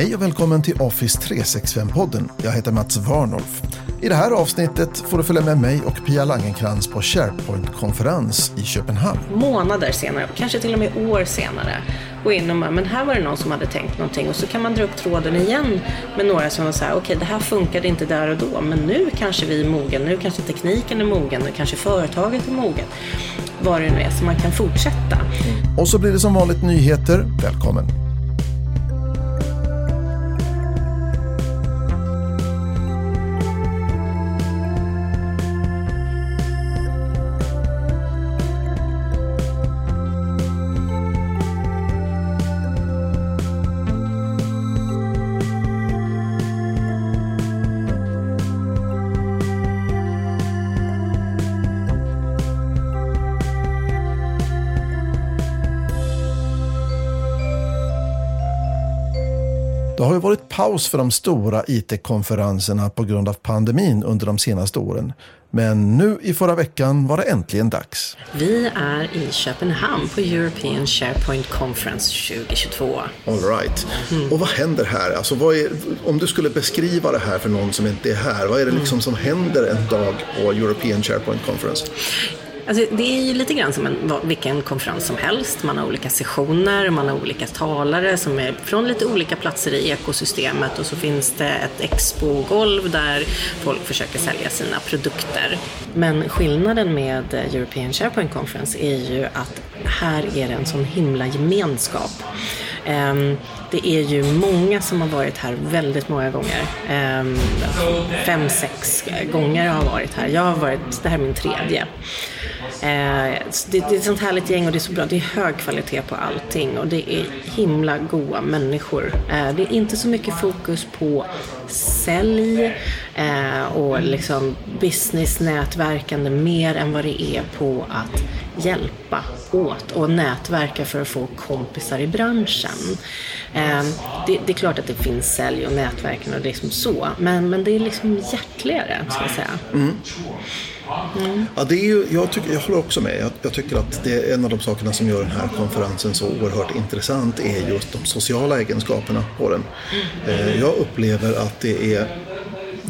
Hej och välkommen till Office 365-podden. Jag heter Mats Warnolf. I det här avsnittet får du följa med mig och Pia Langenkrans på SharePoint-konferens i Köpenhamn. Månader senare, kanske till och med år senare, gå in och bara, men här var det någon som hade tänkt någonting och så kan man dra upp tråden igen med några som var så här, okej okay, det här funkade inte där och då, men nu kanske vi är mogen, nu kanske tekniken är mogen, nu kanske företaget är mogen. Vad det nu är, så man kan fortsätta. Och så blir det som vanligt nyheter. Välkommen! Paus för de stora IT-konferenserna på grund av pandemin under de senaste åren. Men nu i förra veckan var det äntligen dags. Vi är i Köpenhamn på European SharePoint Conference 2022. All right. Mm. Och vad händer här? Alltså, är, om du skulle beskriva det här för någon som inte är här, vad är det liksom mm. som händer en dag på European SharePoint Conference? Alltså, det är ju lite grann som en, vilken konferens som helst. Man har olika sessioner, man har olika talare som är från lite olika platser i ekosystemet och så finns det ett expogolv där folk försöker sälja sina produkter. Men skillnaden med European SharePoint Conference är ju att här är det en sån himla gemenskap. Um, det är ju många som har varit här väldigt många gånger. Ehm, fem, sex gånger har jag varit här. Jag har varit, det här är min tredje. Eh, det, det, är ett sånt härligt gäng och det är så bra. Det är hög kvalitet på allting och det är himla goa människor. Eh, det är inte så mycket fokus på sälj eh, och liksom business-nätverkande mer än vad det är på att hjälpa åt och nätverka för att få kompisar i branschen. Det, det, är klart att det finns sälj och nätverken och liksom så, men, men det är liksom hjärtligare, ska jag säga. Mm. Mm. Ja, det är ju, jag, tycker, jag håller också med. Jag, jag, tycker att det är en av de sakerna som gör den här konferensen så oerhört intressant är just de sociala egenskaperna på den. Mm. Jag upplever att det är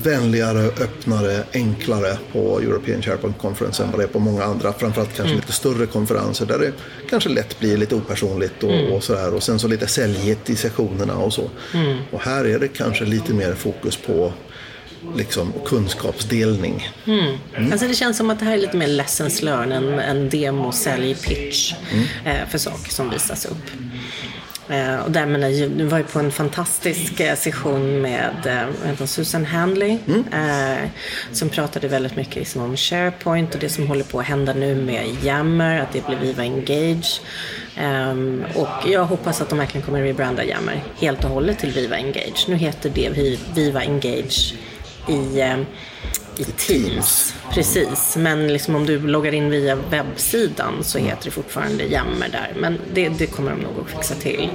vänligare, öppnare, enklare på European SharePoint Conference än vad det är på många andra, framförallt kanske mm. lite större konferenser där det kanske lätt blir lite opersonligt och, mm. och sådär och sen så lite säljigt i sessionerna och så. Mm. Och här är det kanske lite mer fokus på liksom, kunskapsdelning. Mm. Mm. Alltså det känns som att det här är lite mer lessons learned än en demo, sälj, pitch mm. eh, för saker som visas upp. Eh, och där menar, jag var ju på en fantastisk eh, session med eh, Susan Handley mm. eh, som pratade väldigt mycket liksom om SharePoint och det som håller på att hända nu med Yammer, att det blir Viva Engage. Um, och jag hoppas att de verkligen kommer rebranda Yammer helt och hållet till Viva Engage. Nu heter det Viva Engage i, eh, i Teams. Precis, men liksom om du loggar in via webbsidan så heter det fortfarande Jammer där. Men det, det kommer de nog att fixa till.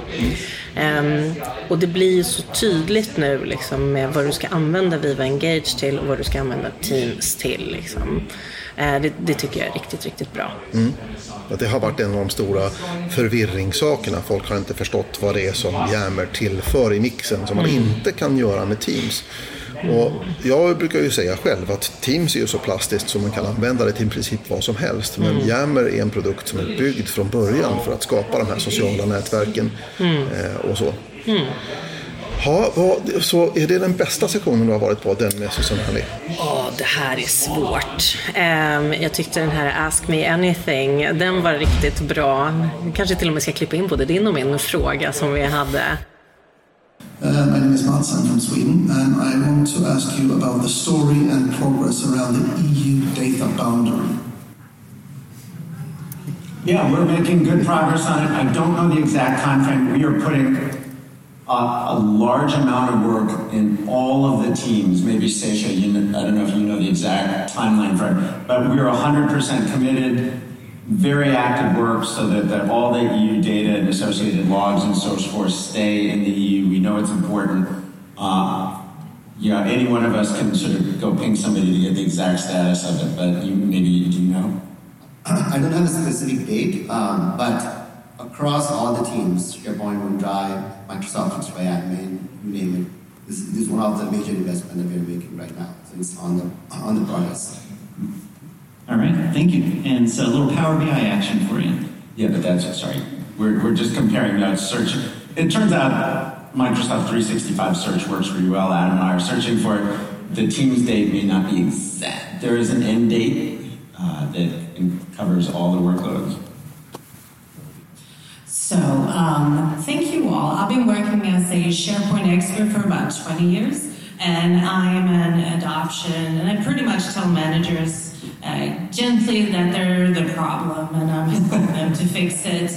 Um, och det blir ju så tydligt nu liksom med vad du ska använda Viva Engage till och vad du ska använda Teams till. Liksom. Uh, det, det, tycker jag är riktigt, riktigt bra. Mm. Det har varit en av de stora förvirringssakerna. Folk har inte förstått vad det är som Jammer tillför i mixen som man mm. inte kan göra med Teams. Och jag brukar ju säga själv att Teams är ju så plastiskt så man kan använda det till i princip vad som helst. Men mm. Yammer är en produkt som är byggd från början för att skapa de här sociala nätverken mm. eh, och så. Mm. Ha, vad, så är det den bästa sektionen du har varit på, den med Susanne Halley? Ja, det här är svårt. Um, jag tyckte den här Ask Me Anything, den var riktigt bra. Kanske till och med ska klippa in både din och min fråga som vi hade. Name is Mats, I'm from Sweden, and I want to ask you about the story and progress around the EU data boundary. Yeah, we're making good progress on it. I don't know the exact time frame. We are putting a, large amount of work in all of the teams. Maybe Sasha, you know, I don't know if you know the exact timeline it, but we're 100% committed very active work so that, that all the EU data and associated logs and Salesforce stay in the EU. We know it's important. Uh, you know, any one of us can sort of go ping somebody to get the exact status of it, but you, maybe do you know? I don't have a specific date, um, but across all the teams, SharePoint, OneDrive, Microsoft 365 admin, you name it. This, this is one of the major investments that we're making right now. So it's on the on the progress. All right, thank you. And so a little Power BI action for you. Yeah, but that's sorry. We're, we're just comparing that search. It turns out Microsoft 365 search works really well. Adam and I are searching for it. The team's date may not be exact. There is an end date uh, that covers all the workloads. So, um, thank you all. I've been working as a SharePoint expert for about 20 years, and I'm an adoption, and I pretty much tell managers gently that they're the problem, and I'm helping them to fix it.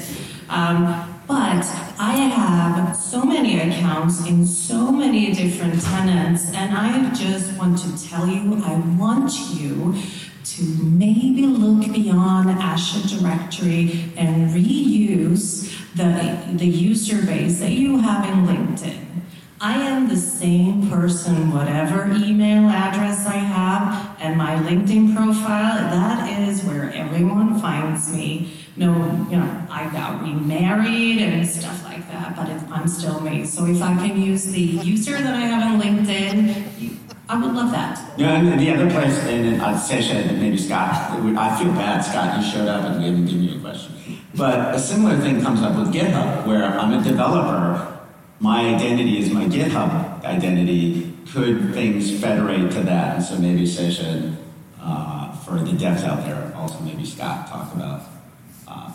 Um, but I have so many accounts in so many different tenants, and I just want to tell you I want you to maybe look beyond Azure Directory and reuse the, the user base that you have in LinkedIn. I am the same person, whatever email address I have and my LinkedIn profile, that is where everyone finds me. No, you know, I got remarried and stuff like that, but I'm still me. So if I can use the user that I have on LinkedIn, I would love that. Yeah, and the other place, and uh, Sesha and maybe Scott, I feel bad, Scott, you showed up and we didn't give you a question. But a similar thing comes up with GitHub, where I'm a developer my identity is my GitHub identity. Could things federate to that? And so maybe Sesha, uh, for the devs out there, also maybe Scott talk about. Uh,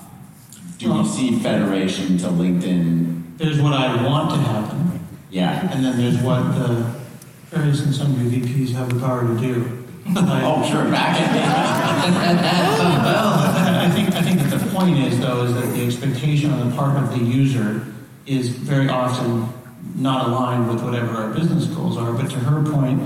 do well, we see federation to LinkedIn? There's what I want to happen. Yeah. And then there's what the various and some VPs have the power to do. oh, sure, back. well, I think I think that the point is though is that the expectation on the part of the user is very often not aligned with whatever our business goals are. But to her point,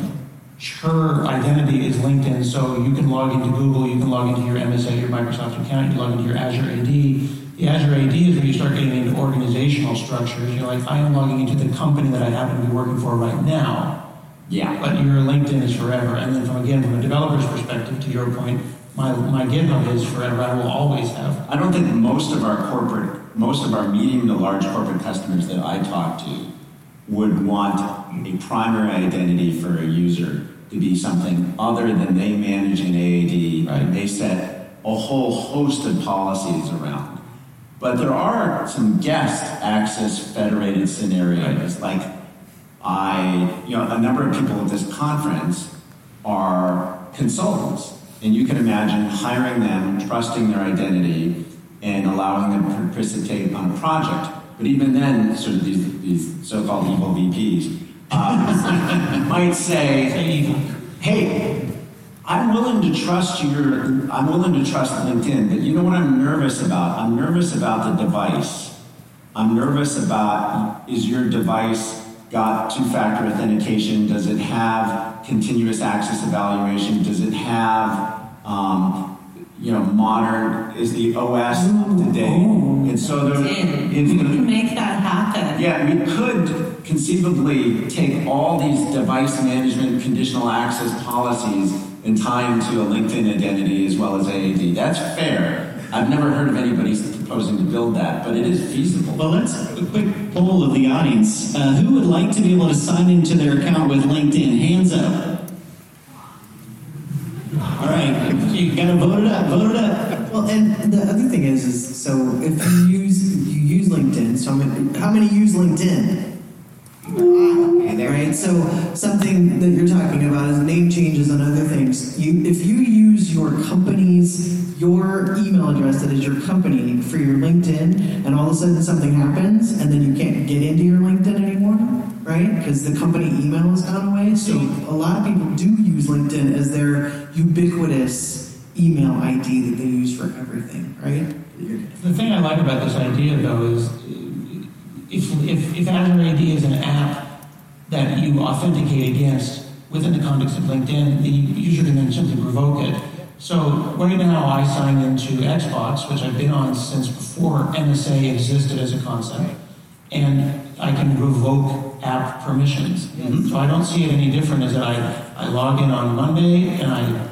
her identity is LinkedIn, so you can log into Google, you can log into your MSA, your Microsoft account, you log into your Azure AD. The Azure AD is where you start getting into organizational structures. You're like, I am logging into the company that I happen to be working for right now. Yeah. But your LinkedIn is forever. And then from again, from a developer's perspective, to your point, my, my GitHub is forever. I will always have. I don't think most of our corporate, most of our medium to large corporate customers that I talk to would want a primary identity for a user to be something other than they manage an AAD right. and they set a whole host of policies around. But there are some guest access federated scenarios, right. like I, you know, a number of people at this conference are consultants and you can imagine hiring them, trusting their identity, and allowing them to participate on a project. But even then, sort of these, these so-called evil VPs uh, might say, "Hey, I'm willing to trust your, I'm willing to trust LinkedIn, but you know what I'm nervous about? I'm nervous about the device. I'm nervous about is your device got two-factor authentication? Does it have continuous access evaluation? Does it have, um, you know, modern, is the OS up to date? And so there, we can make that happen. Yeah, we could conceivably take all these device management conditional access policies and tie them to a LinkedIn identity as well as AAD. That's fair. I've never heard of anybody proposing to build that, but it is feasible. Well, let's a quick poll of the audience. Uh, who would like to be able to sign into their account with LinkedIn? Hands up. All right, you gotta vote it up. Vote it up. Well, and the other thing is, is so if you use you use LinkedIn, so how many use LinkedIn? Ah, right? So something that you're talking about is name changes and other things. You, if you use your company's your email address that is your company for your LinkedIn, and all of a sudden something happens, and then you can't get into your LinkedIn anymore, right? Because the company email has gone away. So a lot of people do use LinkedIn as their ubiquitous email ID that they use for everything, right? The thing I like about this idea, though, is if, if, if Azure AD is an app that you authenticate against within the context of LinkedIn, the user can then simply revoke it. So right now I sign into Xbox, which I've been on since before NSA existed as a concept, and I can revoke app permissions. Mm-hmm. So I don't see it any different as that I, I log in on Monday and I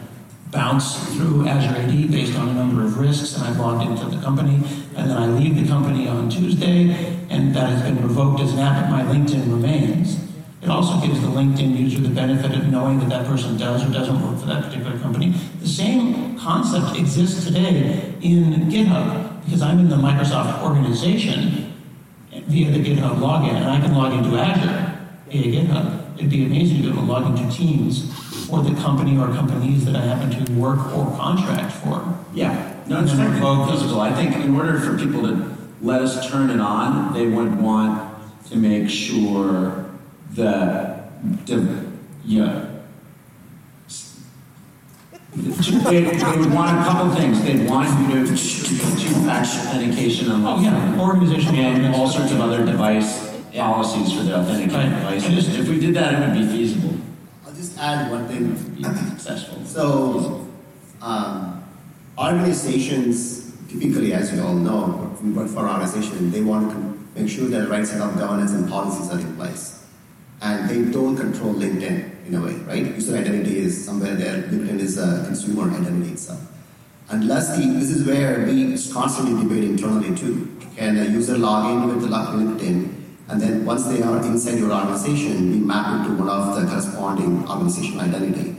bounce through Azure AD based on a number of risks, and I've logged into the company, and then I leave the company on Tuesday, and that has been revoked as an app, but my LinkedIn remains. It also gives the LinkedIn user the benefit of knowing that that person does or doesn't work for that particular company. The same concept exists today in GitHub because I'm in the Microsoft organization via the GitHub login, and I can log into Azure via GitHub. It'd be amazing to be able to log into Teams for the company or companies that I happen to work or contract for. Yeah, no, it's very feasible. I think in order for people to let us turn it on, they would want to make sure that, the, yeah, they, they would want a couple things. They'd want you to do two-factor authentication on Oh, yeah, organization and all sorts of other device policies for the authenticated Right. devices. If we did that, it would be feasible. I'll just add one thing. Be successful. So, um, organizations typically, as you all know, we work for organizations, they want to make sure that the right set of governance and policies are in place. And they don't control LinkedIn in a way, right? User identity is somewhere there, LinkedIn is a consumer identity itself. Unless the, this is where we constantly debate internally too. Can a user log in with the LinkedIn and then once they are inside your organization, we map it to one of the corresponding organizational identity.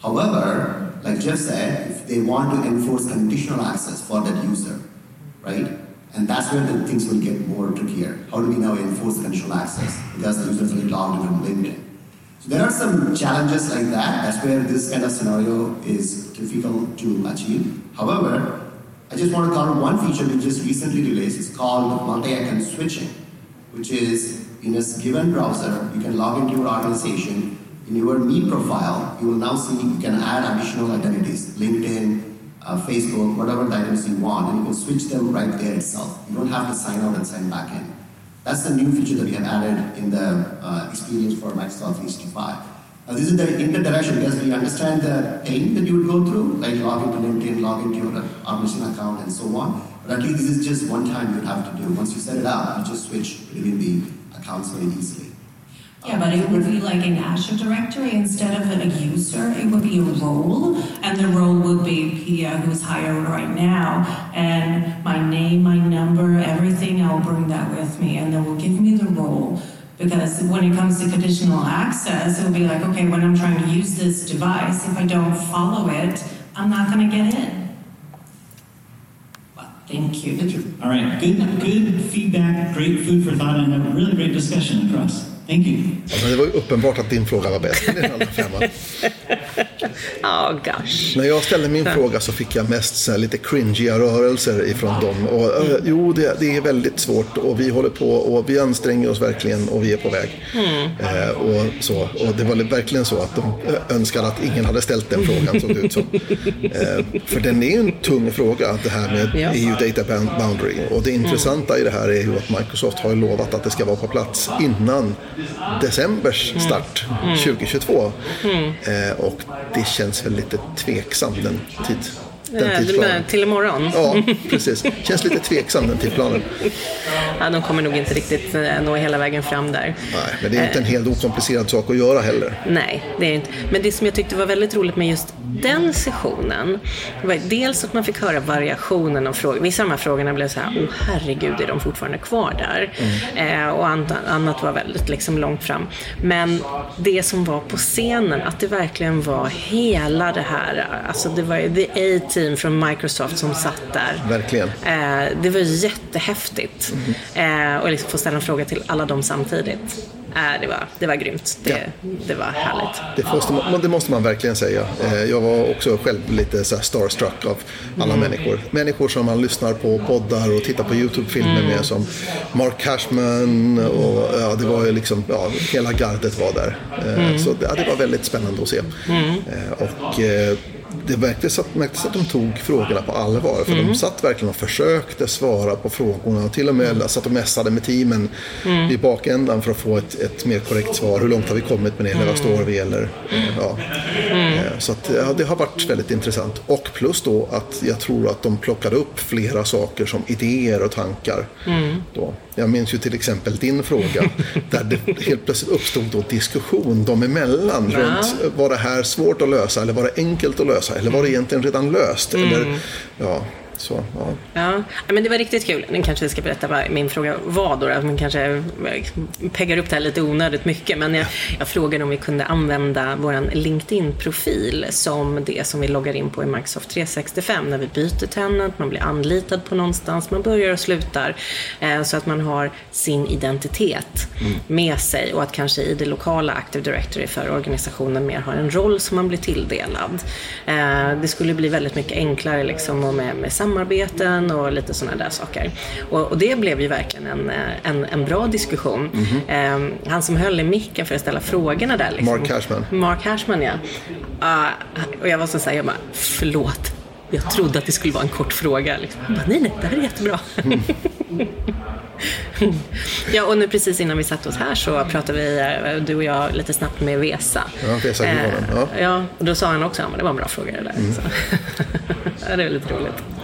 However, like Jeff said, if they want to enforce conditional access for that user, right? And that's where the things will get more trickier. How do we now enforce conditional access? Because the users will logged into LinkedIn. So there are some challenges like that. That's where this kind of scenario is difficult to achieve. However, I just want to cover one feature we just recently released. It's called multi-account switching, which is in a given browser, you can log into your organization. In your Me profile, you will now see you can add additional identities, LinkedIn, uh, Facebook, whatever identities you want, and you can switch them right there itself. You don't have to sign out and sign back in. That's the new feature that we have added in the uh, experience for Microsoft 365. Now, this is the inter-direction because we understand the pain that you would go through, like log into LinkedIn, log into your organization account, and so on. But at least this is just one time you'd have to do. Once you set it up, you just switch between the accounts very easily. Yeah, but it would be like an Azure directory instead of a user. It would be a role, and the role would be Pia, who's hired right now, and my name, my number, everything. I'll bring that with me, and they will give me the role. Because when it comes to conditional access, it'll be like, okay, when I'm trying to use this device, if I don't follow it, I'm not going to get in. Thank you. All right, good, good feedback, great food for thought, and a really great discussion across. Thank you. Ja, men det var ju uppenbart att din fråga var bäst. Ja, gosh. När jag ställde min fråga så fick jag mest så lite cringiga rörelser ifrån dem. Och, eh, jo, det, det är väldigt svårt och vi håller på och vi anstränger oss verkligen och vi är på väg. Eh, och, så, och det var verkligen så att de eh, önskade att ingen hade ställt den frågan, såg det ut som. Eh, för den är ju en tung fråga, det här med Ja. EU Data Boundary. Och det intressanta i det här är ju att Microsoft har lovat att det ska vara på plats innan decembers start 2022. Eh, och det känns väl lite tveksamt den, tid, den Eh, Du menar till imorgon? Ja, precis. Känns lite tveksam den tidsplanen. Ja, de kommer nog inte riktigt eh, nå hela vägen fram där. Nej, men det är inte en helt okomplicerad sak att göra heller. Nej, det är inte. Men det som jag tyckte var väldigt roligt med just den sessionen var dels att man fick höra variationen av frågor. Vissa av de här frågorna blev så här, åh herregud, är de fortfarande kvar där? Eh, och an- annat var väldigt liksom långt fram. Men det som var på scenen, att det verkligen var hela det här, alltså det var ju the A-team från Microsoft som satt där. Verkligen. Eh, det var jättehäftigt. Eh, och liksom få ställa en fråga till alla dem samtidigt. Eh, det, var, det var grymt. Det, det var härligt. Det måste, man, det måste man verkligen säga. Eh, Jag var också själv lite så starstruck av alla människor. Människor som man lyssnar på poddar och tittar på YouTube-filmer med som Mark Cashman och ja, det var ju liksom, ja, hela gardet var där. Eh, Så ja, det var väldigt spännande att se. Eh, Och det märktes att, märktes att de tog frågorna på allvar. För de satt verkligen och försökte svara på frågorna. Och till och med satt och mässade med teamen i bakändan för att få ett, ett mer korrekt svar. Hur långt har vi kommit med det? Eller vad står vi? Eller, eh, ja. Eh, Så att, ja, det har varit väldigt intressant. Och plus då att jag tror att de plockade upp flera saker som idéer och tankar. Då. Jag minns ju till exempel din fråga där det helt plötsligt uppstod då diskussion dem emellan. Runt, var det här svårt att lösa eller var det enkelt att lösa? Eller var det egentligen redan löst? Eller, ja, Så, ja. Ja, men det var riktigt kul. Nu kanske vi ska berätta vad min fråga var då. Man kanske peggar upp det här lite onödigt mycket. Men jag, jag frågade om vi kunde använda vår LinkedIn-profil som det som vi loggar in på i Microsoft 365 när vi byter tenant, man blir anlitad på någonstans, man börjar och slutar. Eh, så att man har sin identitet med sig och att kanske i det lokala Active Directory för organisationen mer har en roll som man blir tilldelad. Eh, det skulle bli väldigt mycket enklare liksom och med, med samarbeten och lite sådana där saker. Och, och, det blev ju verkligen en, en, en bra diskussion. Mm-hmm. Eh, han som höll i micken för att ställa frågorna där. Liksom, Mark Cashman. Mark Cashman, ja. Uh, och jag var så här, jag bara, förlåt. Jag trodde att det skulle vara en kort fråga. Liksom. Jag bara, nej, nej, det här är jättebra. Mm. ja, och nu precis innan vi satte oss här så pratade vi, eh, du och jag, lite snabbt med Vesa. Ja, Vesa eh, ja. ja, och då sa han också att det var en bra fråga det där. Mm. ja, det är lite roligt.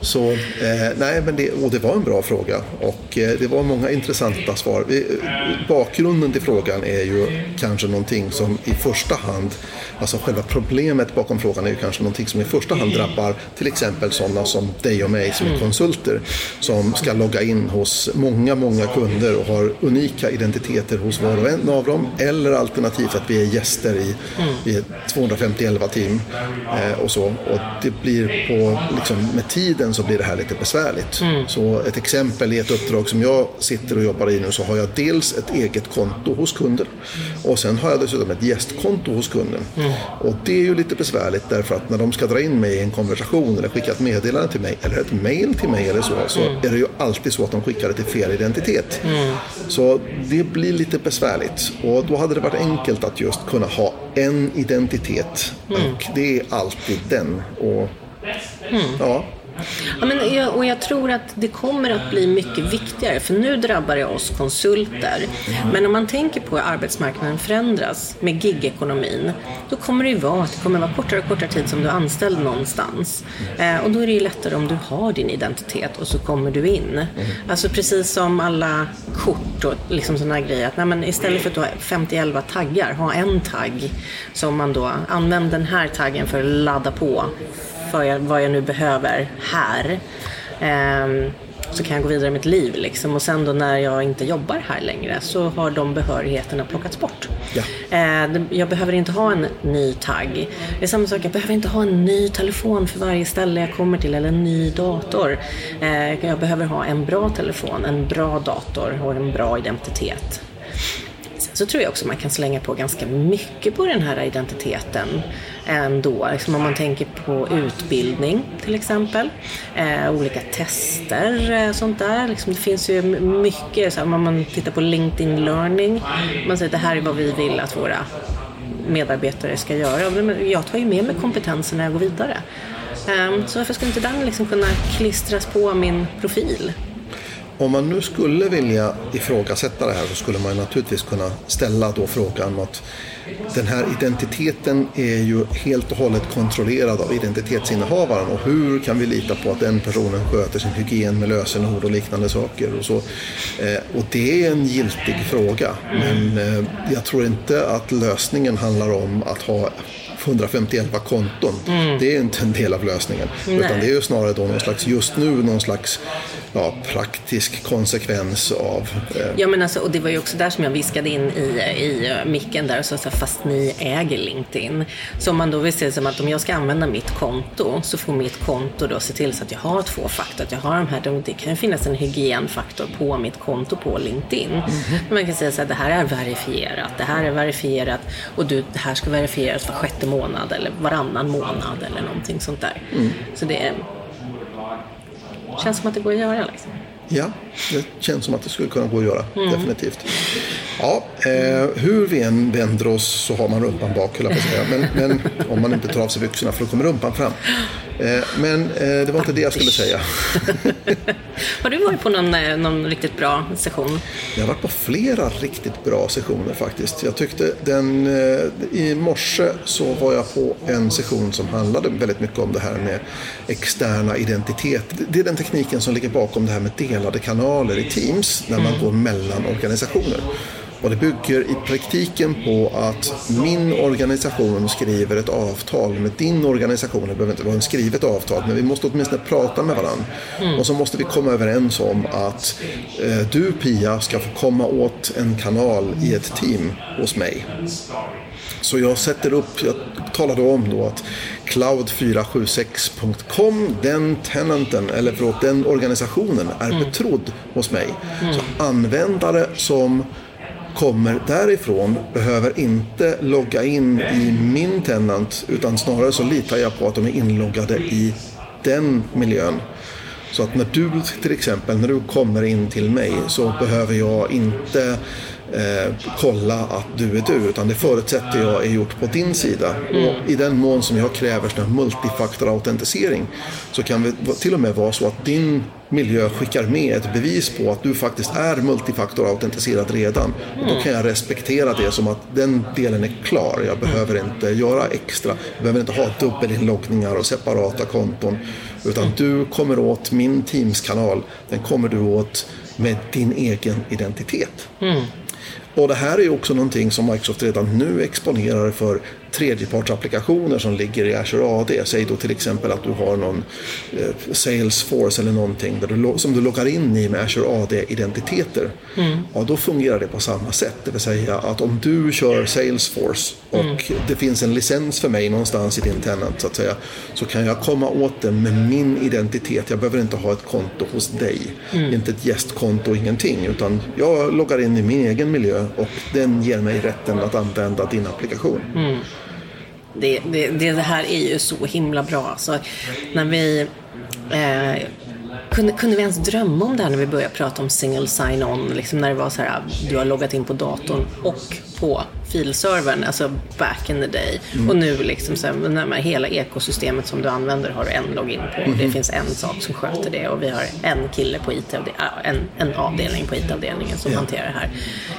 Så, eh, nej, men det, och det var en bra fråga och eh, det var många intressanta svar. Vi, bakgrunden till frågan är ju kanske någonting som i första hand, alltså själva problemet bakom frågan är ju kanske någonting som i första hand drabbar till exempel sådana som dig och mig som är konsulter som ska logga in hos många, många kunder och har unika identiteter hos var och en av dem eller alternativt att vi är gäster i, i 251 team eh, och så. Och det blir på, liksom, med tiden så blir det här lite besvärligt. Mm. Så ett exempel i ett uppdrag som jag sitter och jobbar i nu så har jag dels ett eget konto hos kunden och sen har jag dessutom ett gästkonto hos kunden. Mm. Och det är ju lite besvärligt därför att när de ska dra in mig i en konversation eller skicka ett meddelande till mig eller ett mail till mig eller så, så mm. är det ju alltid så att de skickar det till fel identitet. Mm. Så det blir lite besvärligt och då hade det varit enkelt att just kunna ha en identitet mm. och det är alltid den. Och, ja, Ja, men jag, och jag tror att det kommer att bli mycket viktigare, för nu drabbar det oss konsulter. Men om man tänker på hur arbetsmarknaden förändras med gigekonomin, då kommer det ju vara att det kommer vara kortare och kortare tid som du är anställd någonstans. Eh, och då är det ju lättare om du har din identitet och så kommer du in. Alltså precis som alla kort och liksom sådana grejer, att nej, men istället för att du har 50 taggar, ha en tagg som man då använder den här taggen för att ladda på för vad jag nu behöver här. Um, så kan jag gå vidare i mitt liv. Liksom. Och sen då när jag inte jobbar här längre så har de behörigheterna plockats bort. Ja. Eh, jag behöver inte ha en ny tagg. Det är samma sak, jag behöver inte ha en ny telefon för varje ställe jag kommer till eller en ny dator. Eh, jag behöver ha en bra telefon, en bra dator och en bra identitet så tror jag också man kan slänga på ganska mycket på den här identiteten Ehm, ändå. Liksom om man tänker på utbildning till exempel, eh, olika tester, och sånt där. Liksom det finns ju mycket, så här, om man tittar på LinkedIn learning, man säger att det här är vad vi vill att våra medarbetare ska göra. Jag tar ju med mig kompetensen när jag går vidare. Ehm, så varför skulle inte den liksom kunna klistras på min profil? Om man nu skulle vilja ifrågasätta det här så skulle man naturligtvis kunna ställa då frågan att den här identiteten är ju helt och hållet kontrollerad av identitetsinnehavaren och hur kan vi lita på att den personen sköter sin hygien med lösenord och liknande saker och så. Eh, och det är en giltig fråga men eh, jag tror inte att lösningen handlar om att ha 151 konton. Mm. Det är inte en del av lösningen. Nej. Utan det är ju snarare då någon slags, just nu någon slags ja, praktisk konsekvens av... Eh... Ja, men alltså, och det var ju också där som jag viskade in i, i micken där och sa så fast ni äger LinkedIn. Så om man då vill se som att om jag ska använda mitt konto så får mitt konto då se till så att jag har två faktor, att jag har de här, det kan ju finnas en hygienfaktor på mitt konto på LinkedIn. Mm -hmm. Man kan säga så att det här är verifierat, det här är verifierat och du, det här ska verifieras var sjätte månad eller varannan månad eller någonting sånt där. Mm. Så det är Känns som att det går att göra liksom. Ja, det känns som att det skulle kunna gå att göra. Mm. Definitivt. Ja, eh, hur vi än vänder oss så har man rumpan bak, jag säga. Men, men om man inte tar av sig byxorna för då kommer rumpan fram. Eh, men eh, det var inte det jag skulle säga. har du varit på någon, eh, någon riktigt bra session? Jag har varit på flera riktigt bra sessioner faktiskt. Jag tyckte den, eh, i morse så var jag på en session som handlade väldigt mycket om det här med externa identitet. Det är den tekniken som ligger bakom det här med delade kanaler i Teams när man mm. går mellan organisationer. Och det bygger i praktiken på att min organisation skriver ett avtal med din organisation. Det behöver inte vara en skrivet avtal, men vi måste åtminstone prata med varandra. Och så måste vi komma överens om att eh, du Pia ska få komma åt en kanal i ett team hos mig. Så jag sätter upp, jag talade om då att cloud476.com, den tenanten, eller förlåt, den organisationen är betrodd hos mig. Så användare som kommer därifrån behöver inte logga in i min tenant utan snarare så litar jag på att de är inloggade i den miljön. Så att när du till exempel, när du kommer in till mig så behöver jag inte eh, kolla att du är du, utan det förutsätter jag är gjort på din sida. Och I den mån som jag kräver sån multifaktorautentisering så kan det till och med vara så att din miljö skickar med ett bevis på att du faktiskt är multifaktorautentiserad redan. Och då kan jag respektera det som att den delen är klar. Jag behöver inte göra extra. Jag behöver inte ha dubbelinloggningar och separata konton. Utan du kommer åt min Teams-kanal. Den kommer du åt med din egen identitet. Och det här är också någonting som Microsoft redan nu exponerar för tredjepartsapplikationer som ligger i Azure AD. Säg då till exempel att du har någon eh, Salesforce eller någonting där du, som du loggar in i med Azure AD-identiteter. Ja, då fungerar det på samma sätt. Det vill säga att om du kör Salesforce och det finns en licens för mig någonstans i din tenant så att säga. Så kan jag komma åt den med min identitet. Jag behöver inte ha ett konto hos dig. Inte ett gästkonto, ingenting. Utan jag loggar in i min egen miljö och den ger mig rätten att använda din applikation. Det, det, det här är ju så himla bra. Så när vi, eh, kunde, kunde vi ens drömma om det här när vi började prata om single sign-on? Liksom när det var så här, du har loggat in på datorn och på filservern, alltså back in the day. Och nu liksom så här, när hela ekosystemet som du använder har du en login på. Det finns en sak som sköter det och vi har en kille på IT, en, en avdelning på IT-avdelningen som hanterar det här.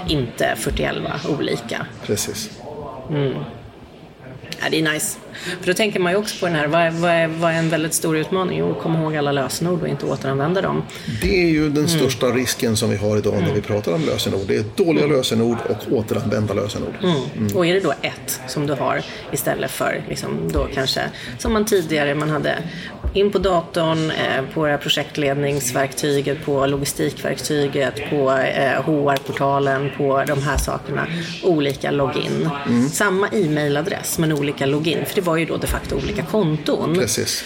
Inte 41 olika. Precis. Ja, det är nice. För då tänker man ju också på den här, vad är, vad är, vad är en väldigt stor utmaning? Jo, komma ihåg alla lösenord och inte återanvända dem. Det är ju den största risken som vi har idag när vi pratar om lösenord. Det är dåliga lösenord och återanvända lösenord. Och är det då ett som du har istället för liksom då kanske som man tidigare man hade in på datorn, eh, på det här projektledningsverktyget, på logistikverktyget, på eh, HR-portalen, på de här sakerna. Olika login. Samma e-mailadress men olika login. För det var ju då de facto olika konton. Precis.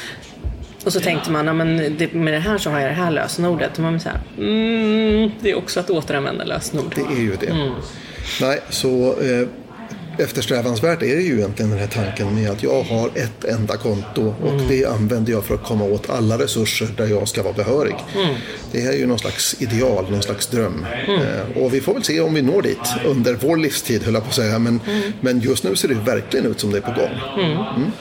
Och så tänkte man, ja, men det, med det här så har jag det här lösenordet. Och man så här, mm, det är också att återanvända lösenord. Det är ju det. Nej, så eh, eftersträvansvärt är det ju egentligen den här tanken med att jag har ett enda konto och det använder jag för att komma åt alla resurser där jag ska vara behörig. Det är ju någon slags ideal, någon slags dröm. Eh, och vi får väl se om vi når dit under vår livstid, höll jag på att säga. Men, men just nu ser det verkligen ut som det är på gång.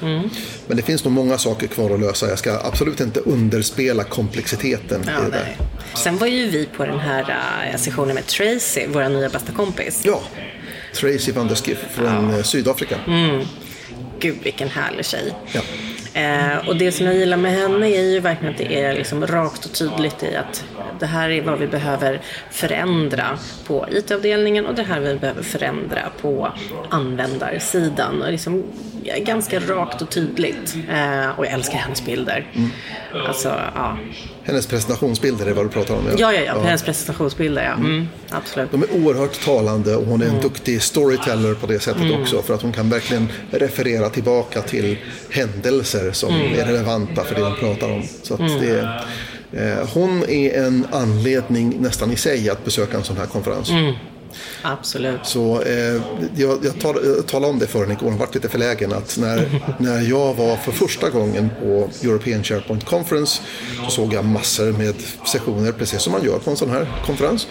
Mm. Men det finns nog många saker kvar att lösa. Jag ska absolut inte underspela komplexiteten Ja, i det där. Sen var ju vi på den här äh, sessionen med Tracy, vår nya bästa kompis. Ja, Tracy van der Skiff från eh, Sydafrika. Gud vilken härlig tjej. Ja. Eh, och det som jag gillar med henne är ju verkligen att det är liksom rakt och tydligt i att det här är vad vi behöver förändra på IT-avdelningen och det här vi behöver förändra på användarsidan. Och liksom, ja, ganska rakt och tydligt. Eh, och jag älskar hennes bilder. Alltså, ja. Hennes presentationsbilder är vad du pratar om. Ja, ja, ja. Hennes presentationsbilder, ja. Mm, absolut. De är oerhört talande och hon är en duktig storyteller på det sättet också. För att hon kan verkligen referera tillbaka till händelser som är relevanta för det hon pratar om. Så att det, eh, hon är en anledning nästan i sig att besöka en sån här konferens. Absolut. Så eh, jag, jag, tal, jag talade om det för henne igår, hon var lite förlägen att när, när jag var för första gången på European SharePoint Conference så såg jag massor med sessioner, precis som man gör på en sån här konferens.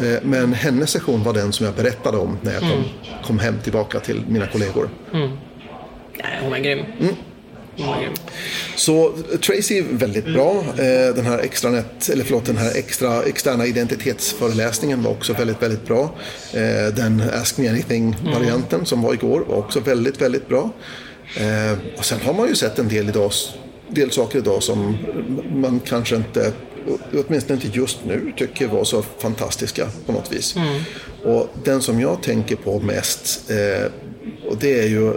Eh, men hennes session var den som jag berättade om när jag kom, kom hem tillbaka till mina kollegor. Nej, hon var grym. Hon Så Tracy är väldigt bra. Eh, Den här, extranet, eller förlåt, den här extra, externa identitetsföreläsningen var också väldigt, väldigt bra. Eh, Den Ask Me Anything-varianten som var igår var också väldigt, väldigt bra. Eh, Och sen har man ju sett en del, idag, del saker idag som man kanske inte, åtminstone inte just nu, tycker var så fantastiska på något vis. Och den som jag tänker på mest eh, och det är ju eh,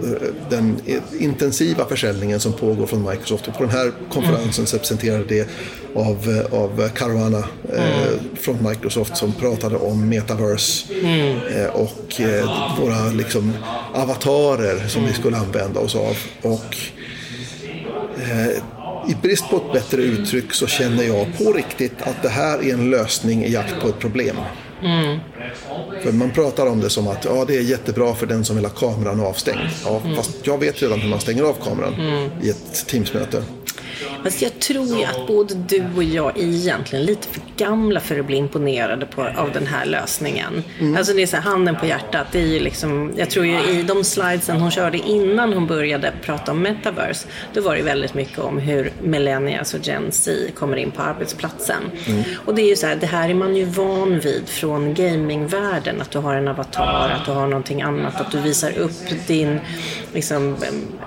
den intensiva försäljningen som pågår från Microsoft. Och på den här konferensen representerade det av, eh, av Caruana eh, från Microsoft som pratade om metaverse eh, och eh, våra liksom, avatarer som vi skulle använda oss av. Och eh, i brist på ett bättre uttryck så känner jag på riktigt att det här är en lösning i jakt på ett problem. För man pratar om det som att ja, det är jättebra för den som vill ha kameran avstängd. Ja, Fast jag vet redan hur man stänger av kameran i ett Teamsmöte. Fast jag tror ju att både du och jag är egentligen lite för gamla för att bli imponerade på, av den här lösningen. Alltså det är så här, handen på hjärtat. Det är ju liksom, jag tror ju i de slidesen hon körde innan hon började prata om metaverse, då var det väldigt mycket om hur millennials och Gen Z kommer in på arbetsplatsen. Och det är ju så här, det här är man ju van vid från gamingvärlden, att du har en avatar, att du har någonting annat, att du visar upp din, liksom,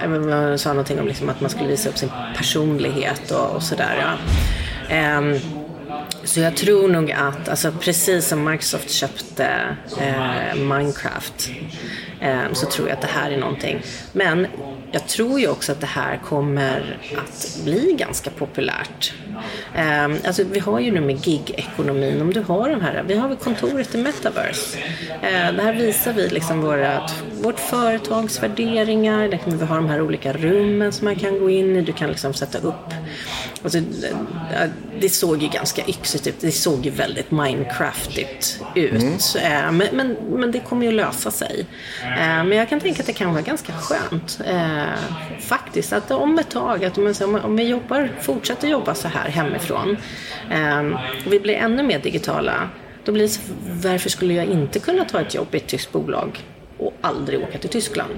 eh, man sa någonting om liksom att man skulle visa upp sin personlighet och, och sådär. Ja. Ehm, så jag tror nog att, alltså precis som Microsoft köpte eh, Minecraft, eh, så tror jag att det här är någonting. Men jag tror ju också att det här kommer att bli ganska populärt. Eh, alltså vi har ju nu med gig-ekonomin, om du har de här, vi har väl kontoret i Metaverse. Eh, det här visar vi liksom våra, vårt företags värderingar, där kan vi ha de här olika rummen som man kan gå in i, du kan liksom sätta upp Alltså, det- det såg ju ganska yxigt ut. Det såg ju väldigt Minecraftigt ut. Eh, Men, men, men det kommer ju lösa sig. Eh, Men jag kan tänka att det kan vara ganska skönt. eh, Faktiskt. Att om ett tag, att om, om vi jobbar, fortsätter jobba så här hemifrån. Och vi blir ännu mer digitala. Då blir det så, varför skulle jag inte kunna ta ett jobb i ett tyskt bolag och aldrig åka till Tyskland?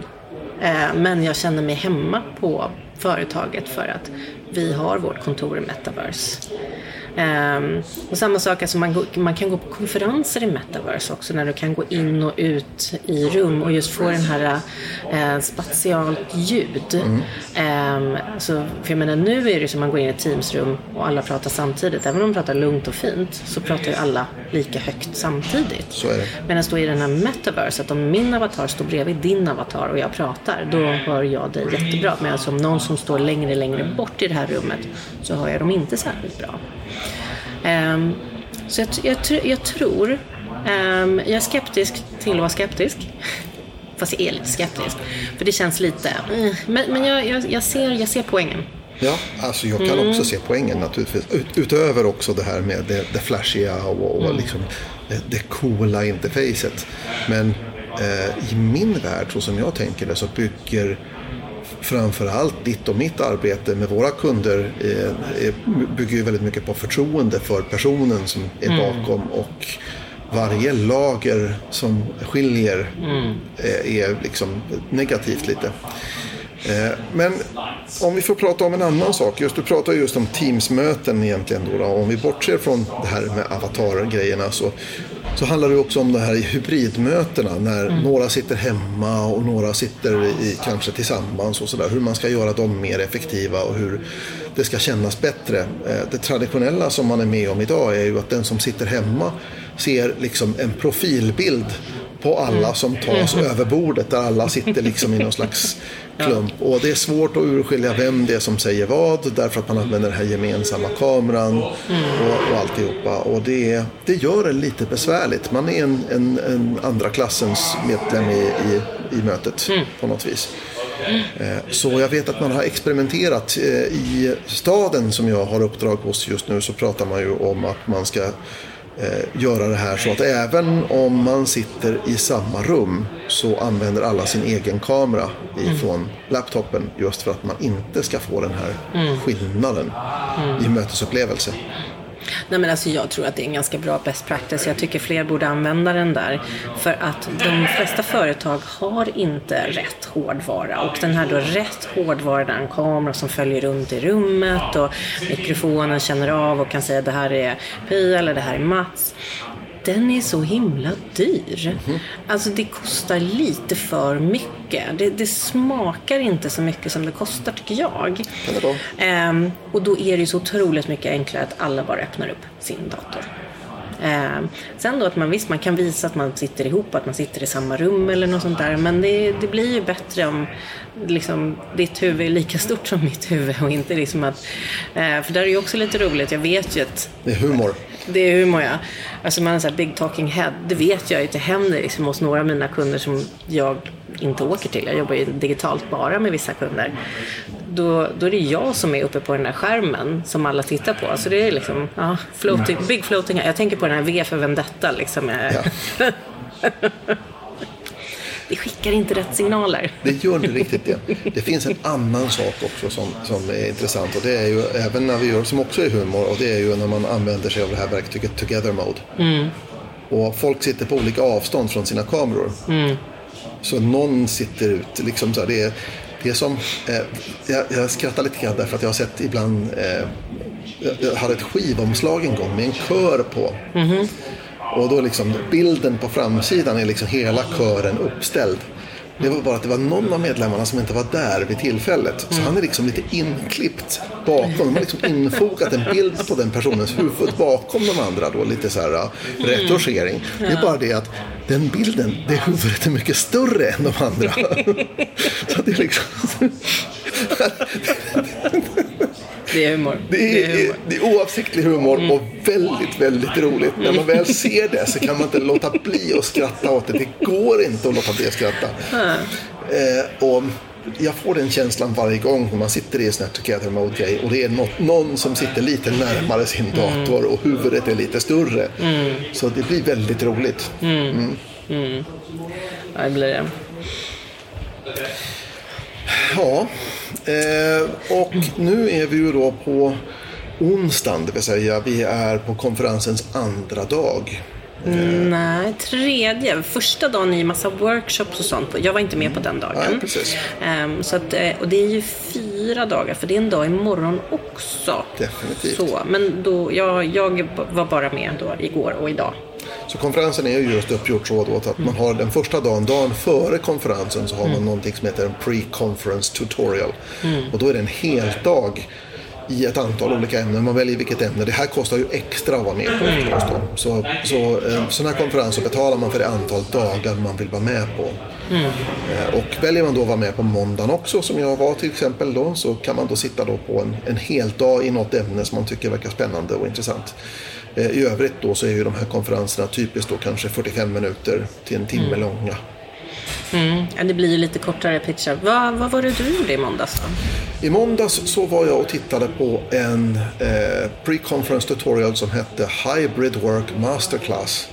Men jag känner mig hemma på företaget för att vi har vårt kontor i Metaverse. Ehm, och samma sak, alltså man, man kan gå på konferenser i Metaverse också när du kan gå in och ut i rum och just få den här eh, spatialt ljud. Ehm, så, för jag menar nu är det som man går in i ett Teamsrum och alla pratar samtidigt. Även om de pratar lugnt och fint så pratar ju alla lika högt samtidigt. Medan då i den här metaverse, att om min avatar står bredvid din avatar och jag pratar, då hör jag dig jättebra. Men om någon som står längre, längre bort i det här rummet så hör jag dem inte särskilt bra. Ehm, så jag, jag, jag tror, ehm, jag är skeptisk till att vara skeptisk. Fast jag är lite skeptisk. För det känns lite, eh, men, men jag, jag, jag, ser, jag ser poängen. Ja, alltså jag kan också se poängen naturligtvis. Ut, utöver också det här med det, det flashiga och, och liksom det, det coola interfacet. Men eh, i min värld, så som jag tänker det, så bygger framförallt ditt och mitt arbete med våra kunder eh, bygger ju väldigt mycket på förtroende för personen som är bakom och varje lager som skiljer eh, är liksom negativt lite. Eh, Men om vi får prata om en annan sak. Just, du pratar just om Teams-möten egentligen. Då, då. Om vi bortser från det här med avatar-grejerna så, så handlar det också om det här i hybridmötena. När några sitter hemma och några sitter i, kanske tillsammans och sådär. Hur man ska göra dem mer effektiva och hur det ska kännas bättre. Eh, Det traditionella som man är med om idag är ju att den som sitter hemma ser liksom en profilbild på alla som tas över bordet där alla sitter liksom i någon slags klump. Och det är svårt att urskilja vem det är som säger vad därför att man använder den här gemensamma kameran och, och alltihopa. Och det, det gör det lite besvärligt. Man är en, en, en andra klassens medlem i, i, i mötet på något vis. Eh, Så jag vet att man har experimenterat. Eh, I staden som jag har uppdrag hos just nu så pratar man ju om att man ska eh, göra det här så att även om man sitter i samma rum så använder alla sin egen kamera ifrån laptopen just för att man inte ska få den här skillnaden i mötesupplevelse. Nej, men alltså jag tror att det är en ganska bra best practice. Jag tycker fler borde använda den där. För att de flesta företag har inte rätt hårdvara. Och den här då rätt hårdvara, den en kamera som följer runt i rummet och mikrofonen känner av och kan säga det här är Pia eller det här är Mats. Den är så himla dyr. Alltså det kostar lite för mycket. Det, det smakar inte så mycket som det kostar tycker jag. Kan? Ehm, och då är det ju så otroligt mycket enklare att alla bara öppnar upp sin dator. Eh, sen då att man visst, man kan visa att man sitter ihop, att man sitter i samma rum eller något sånt där. Men det, det blir ju bättre om liksom, ditt huvud är lika stort som mitt huvud och inte liksom att... Eh, för där är ju också lite roligt, jag vet ju att Det är humor. Det är humor ja. Alltså man är så här big talking head. Det vet jag att det händer liksom hos några av mina kunder som jag inte åker till. Jag jobbar ju digitalt bara med vissa kunder. Då, då är det jag som är uppe på den där skärmen som alla tittar på. Så det är liksom, ja, floating, big floating head. Jag tänker på den här V för Vendetta liksom. Ja. Det skickar inte rätt signaler. Det gör inte riktigt det. Det finns en annan sak också som, som är intressant och det är ju även när vi gör, som också är humor och det är ju när man använder sig av det här verktyget Together Mode. Och folk sitter på olika avstånd från sina kameror. Så någon sitter ut, liksom så här, det är, det är som, eh, jag, jag skrattar lite grann därför att jag har sett ibland, eh, jag- hade ett skivomslag en gång med en kör på. Och då liksom bilden på framsidan är liksom hela kören uppställd. Det var bara att det var någon av medlemmarna som inte var där vid tillfället. Så han är liksom lite inklippt bakom. De har liksom infogat en bild på den personens huvud bakom de andra. Då, lite så här äh, retuschering. Det är bara det att den bilden, det huvudet är mycket större än de andra. så det är liksom... Det är humor. Det är, humor. det är oavsiktlig humor och väldigt, väldigt roligt. När man väl ser det så kan man inte låta bli att skratta åt det. Det går inte att låta bli att skratta. Eh, och jag får den känslan varje gång när man sitter i en sån här together mode och det är något, någon som sitter lite närmare sin dator och huvudet är lite större. Så det blir väldigt roligt. Ja, det blir det. Ja, eh, och nu är vi ju då på onsdagen, det vill säga vi är på konferensens andra dag. Nej, tredje. Första dagen är ju massa workshops och sånt. Jag var inte med på den dagen. Nej, precis. Ehm, så att, eh, och det är ju fyra dagar, för det är en dag imorgon också. Definitivt. Så, men då, jag, jag var bara med då igår och idag. Så konferensen är ju just uppgjort så då att man har den första dagen, dagen före konferensen så har man någonting som heter en pre-conference tutorial. Och då är det en hel dag i ett antal olika ämnen. Man väljer vilket ämne. Det här kostar ju extra att vara med på förstås då. Så, så eh, sådana här konferenser betalar man för det antal dagar man vill vara med på. Eh, Och väljer man då att vara med på måndagen också, som jag var till exempel då, så kan man då sitta då på en, en hel dag i något ämne som man tycker verkar spännande och intressant. Eh, I övrigt då så är ju de här konferenserna typiskt då kanske 45 minuter till en timme långa. Ja, det blir ju lite kortare pitchar. Vad, vad var det du gjorde i måndags då? I måndags så var jag och tittade på en eh, pre-conference tutorial som hette Hybrid Work Masterclass.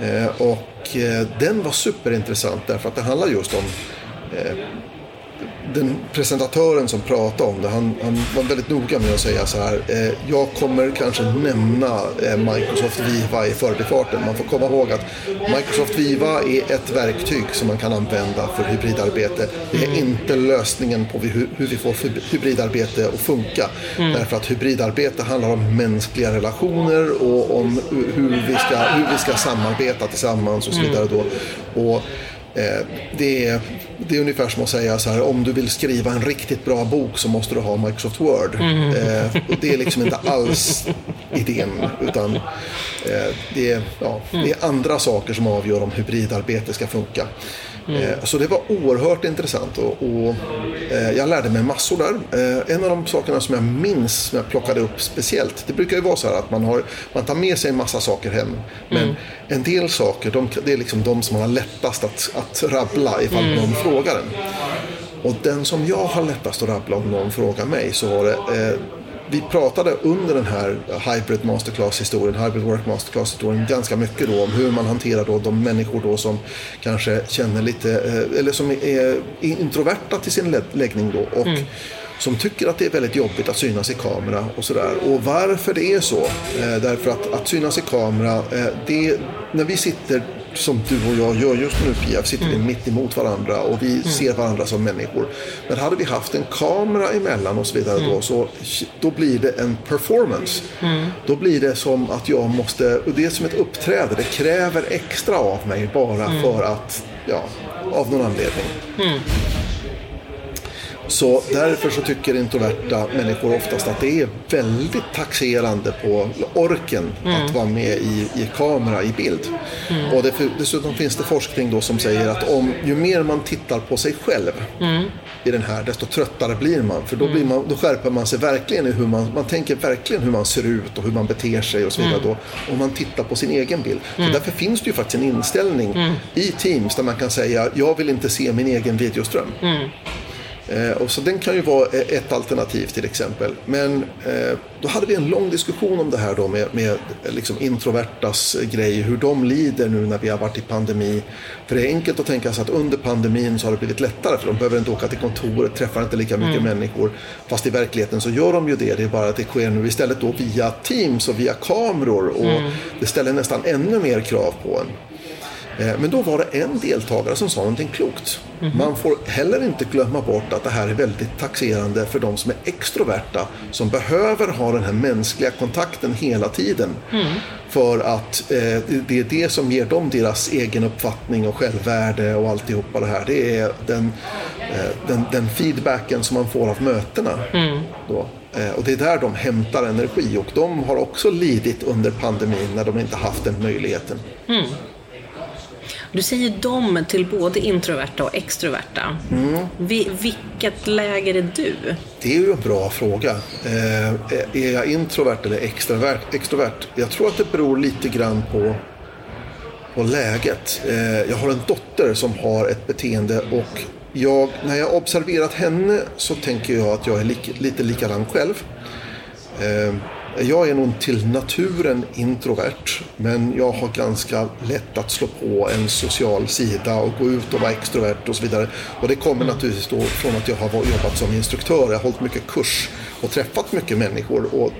Eh, och eh, den var superintressant därför att det handlar just om eh, den presentatören som pratade om det, han, han var väldigt noga med att säga så här. Eh, jag kommer kanske nämna eh, Microsoft Viva i förbifarten. Man får komma ihåg att Microsoft Viva är ett verktyg som man kan använda för hybridarbete. Det är inte lösningen på hur, hur vi får hy- hybridarbete att funka. Därför att hybridarbete handlar om mänskliga relationer och om hur vi ska, hur vi ska samarbeta tillsammans och så vidare. Då. Och, det, är, det är ungefär som att säga så här, om du vill skriva en riktigt bra bok så måste du ha Microsoft Word. Eh, och det är liksom inte alls idén, utan eh, det, är, ja, det är andra saker som avgör om hybridarbete ska funka. Eh, så det var oerhört intressant och, och eh, jag lärde mig massor där. Eh, en av de sakerna som jag minns, som jag plockade upp speciellt, det brukar ju vara så här att man, har, man tar med sig en massa saker hem. Men en del saker, de, det är liksom de som man har lättast att, att rabbla ifall någon frågar en. Och den som jag har lättast att rabbla om någon frågar mig så var det eh, vi pratade under den här Hybrid Masterclass-historien, Hybrid Work Masterclass-historien ganska mycket då om hur man hanterar då de människor då som kanske känner lite, eh, eller som är introverta till sin lä- läggning då och som tycker att det är väldigt jobbigt att synas i kamera och sådär. Och varför det är så? Eh, därför att att synas i kamera, eh, det, när vi sitter som du och jag gör just nu Pia, sitter vi mitt emot varandra och vi ser varandra som människor. Men hade vi haft en kamera emellan och så vidare då, så då blir det en performance. Då blir det som att jag måste, och det är som ett uppträde, det kräver extra av mig bara för att, ja, av någon anledning. Så därför så tycker introverta människor oftast att det är väldigt taxerande på orken att vara med i, i kamera, i bild. Och det, dessutom finns det forskning då som säger att om, ju mer man tittar på sig själv i den här, desto tröttare blir man. För då, blir man, då skärper man sig verkligen i hur man, man tänker verkligen hur man ser ut och hur man beter sig och så vidare. Då, om man tittar på sin egen bild. Så därför finns det ju faktiskt en inställning i Teams där man kan säga jag vill inte se min egen videoström. Eh, och så den kan ju vara eh, ett alternativ till exempel. Men eh, då hade vi en lång diskussion om det här då med, med liksom introvertas grej, hur de lider nu när vi har varit i pandemi. För det är enkelt att tänka sig att under pandemin så har det blivit lättare för de behöver inte åka till kontoret, träffar inte lika mycket människor. Fast i verkligheten så gör de ju det, det är bara att det sker nu istället då via Teams och via kameror och det ställer nästan ännu mer krav på en. Eh, Men då var det en deltagare som sa någonting klokt. Man får heller inte glömma bort att det här är väldigt taxerande för de som är extroverta. Som behöver ha den här mänskliga kontakten hela tiden. För att eh, det- är det som ger dem deras egen uppfattning och självvärde och alltihopa det här. Det är den, eh, den, den feedbacken som man får av mötena. Då. Eh, Och det är där de hämtar energi och de har också lidit under pandemin när de inte haft den möjligheten. Du säger dom till både introverta och extroverta. Vi, vilket läger är du? Det är ju en bra fråga. Eh, är jag introvert eller extrovert? extrovert? Jag tror att det beror lite grann på, på läget. Eh, jag har en dotter som har ett beteende och jag, när jag observerat henne så tänker jag att jag är lik, lite likadan själv. Eh, jag är nog till naturen introvert, men jag har ganska lätt att slå på en social sida och gå ut och vara extrovert och så vidare. Och det kommer naturligtvis då från att jag har jobbat som instruktör. Jag har hållit mycket kurs och träffat mycket människor. Och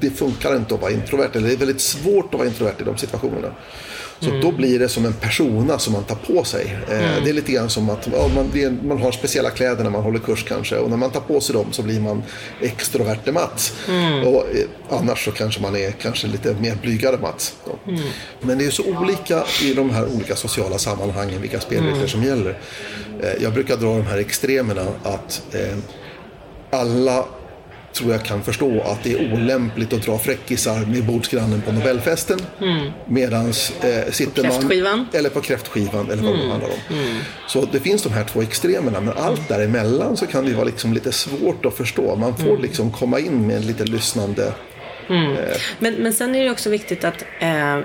det funkar inte att vara introvert, eller det är väldigt svårt att vara introvert i de situationerna. Så då blir det som en persona som man tar på sig. Eh, Det är lite grann som att ja, man, är, man har speciella kläder när man håller kurs kanske. Och när man tar på sig dem så blir man extroverte Mats. Och, eh, annars så kanske man är kanske lite mer blygare Mats. då. Men det är så olika i de här olika sociala sammanhangen vilka spelregler som gäller. Eh, jag brukar dra de här extremerna att alla tror jag kan förstå att det är olämpligt att dra fräckisar med bordsgrannen på Nobelfesten. Medans eh, sitter man... kräftskivan? Eller på kräftskivan eller vad det handlar om. Så det finns de här två extremerna men allt däremellan så kan det vara liksom lite svårt att förstå. Man får liksom komma in med en lite lyssnande... Men, men sen är det också viktigt att, eh,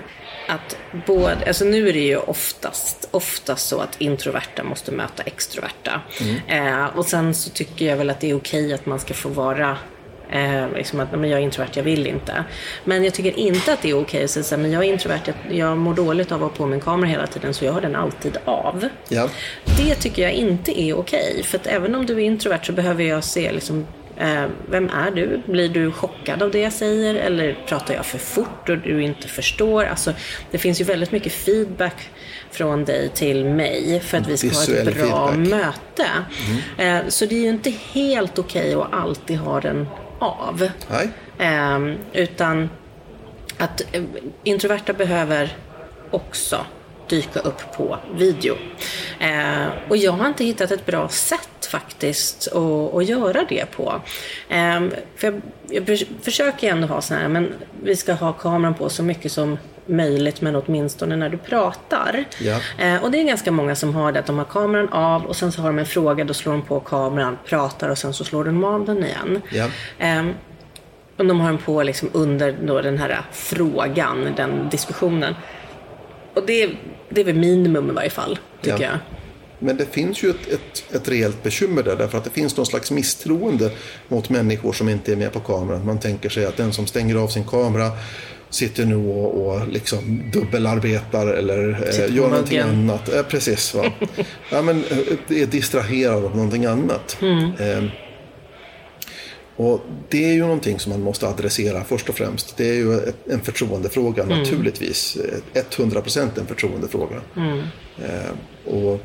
att både, alltså nu är det ju oftast, oftast så att introverta måste möta extroverta. Eh, och sen så tycker jag väl att det är okej att man ska få vara Eh, liksom att "Nej, men jag är introvert, jag vill inte. Men jag tycker inte att det är okej att säga men jag är introvert, jag, jag mår dåligt av att ha på min kamera hela tiden så jag har den alltid av. Ja. Det tycker jag inte är okej. För att även om du är introvert så behöver jag se liksom, eh, vem är du? Blir du chockad av det jag säger? Eller pratar jag för fort och du inte förstår? Alltså, det finns ju väldigt mycket feedback från dig till mig för att vi ska ha Visuell ett bra feedback. möte. Eh, så det är ju inte helt okej att alltid ha den av. Ehm, utan att eh, introverta behöver också dyka upp på video. Eh, och jag har inte hittat ett bra sätt faktiskt att, att göra det på. Eh, för jag, jag förs- försöker ändå ha så här, men vi ska ha kameran på så mycket som möjligt, men åtminstone när du pratar. Ja. Eh, och det är ganska många som har det, att de har kameran av och sen så har de en fråga, då slår de på kameran, pratar och sen så slår de av den igen. Ja. Ehm, och de har den på liksom under då den här frågan, den diskussionen. Och det, det är väl minimum i varje fall, tycker Ja. jag. Men det finns ju ett, ett, ett rejält bekymmer där, därför att det finns någon slags misstroende mot människor som inte är med på kameran. Man tänker sig att den som stänger av sin kamera sitter nu och, och liksom dubbelarbetar eller eh, gör någonting muggen. annat. Eh, precis, va? ja, men, eh, är distraherad av någonting annat. Eh, och det är ju någonting som man måste adressera först och främst. Det är ju en förtroendefråga naturligtvis. Eh, 100% en förtroendefråga. Eh, och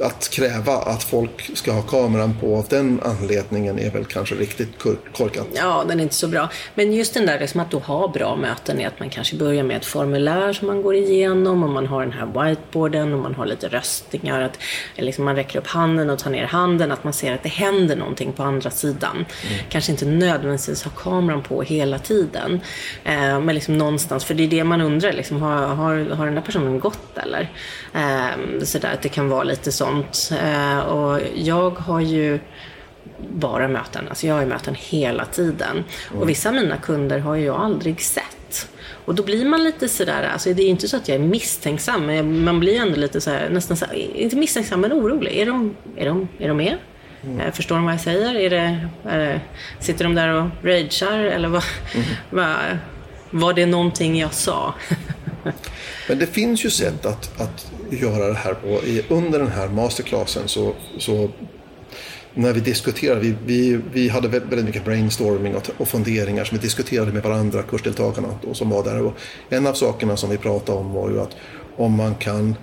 att kräva att folk ska ha kameran på av den anledningen är väl kanske riktigt korkat. Ja, den är inte så bra. Men just den där liksom att då ha bra möten är att man kanske börjar med ett formulär som man går igenom och man har den här whiteboarden och man har lite röstningar. Att liksom man räcker upp handen och tar ner handen. Att man ser att det händer någonting på andra sidan. Mm. Kanske inte nödvändigtvis ha kameran på hela tiden. Eh, men liksom någonstans, för det är det man undrar. Liksom, har, har, har den där personen gått eller? Eh, så där, att det kan vara lite så sånt. Eh, och jag har ju bara möten. Alltså jag har ju möten hela tiden. Och vissa av mina kunder har jag aldrig sett. Och då blir man lite sådär, alltså det är inte så att jag är misstänksam, men man blir ändå lite såhär, nästan så inte misstänksam men orolig. Är de, är de, är de med? Mm. Förstår de vad jag säger? Är det, är det, sitter de där och ragear eller vad, mm. vad, var det någonting jag sa? men det finns ju sätt att, att göra det här på. under den här masterclassen så, så när vi diskuterade, vi, vi, vi hade väldigt mycket brainstorming och, och funderingar som vi diskuterade med varandra, kursdeltagarna då, som var där. Och en av sakerna som vi pratade om var ju att om man kan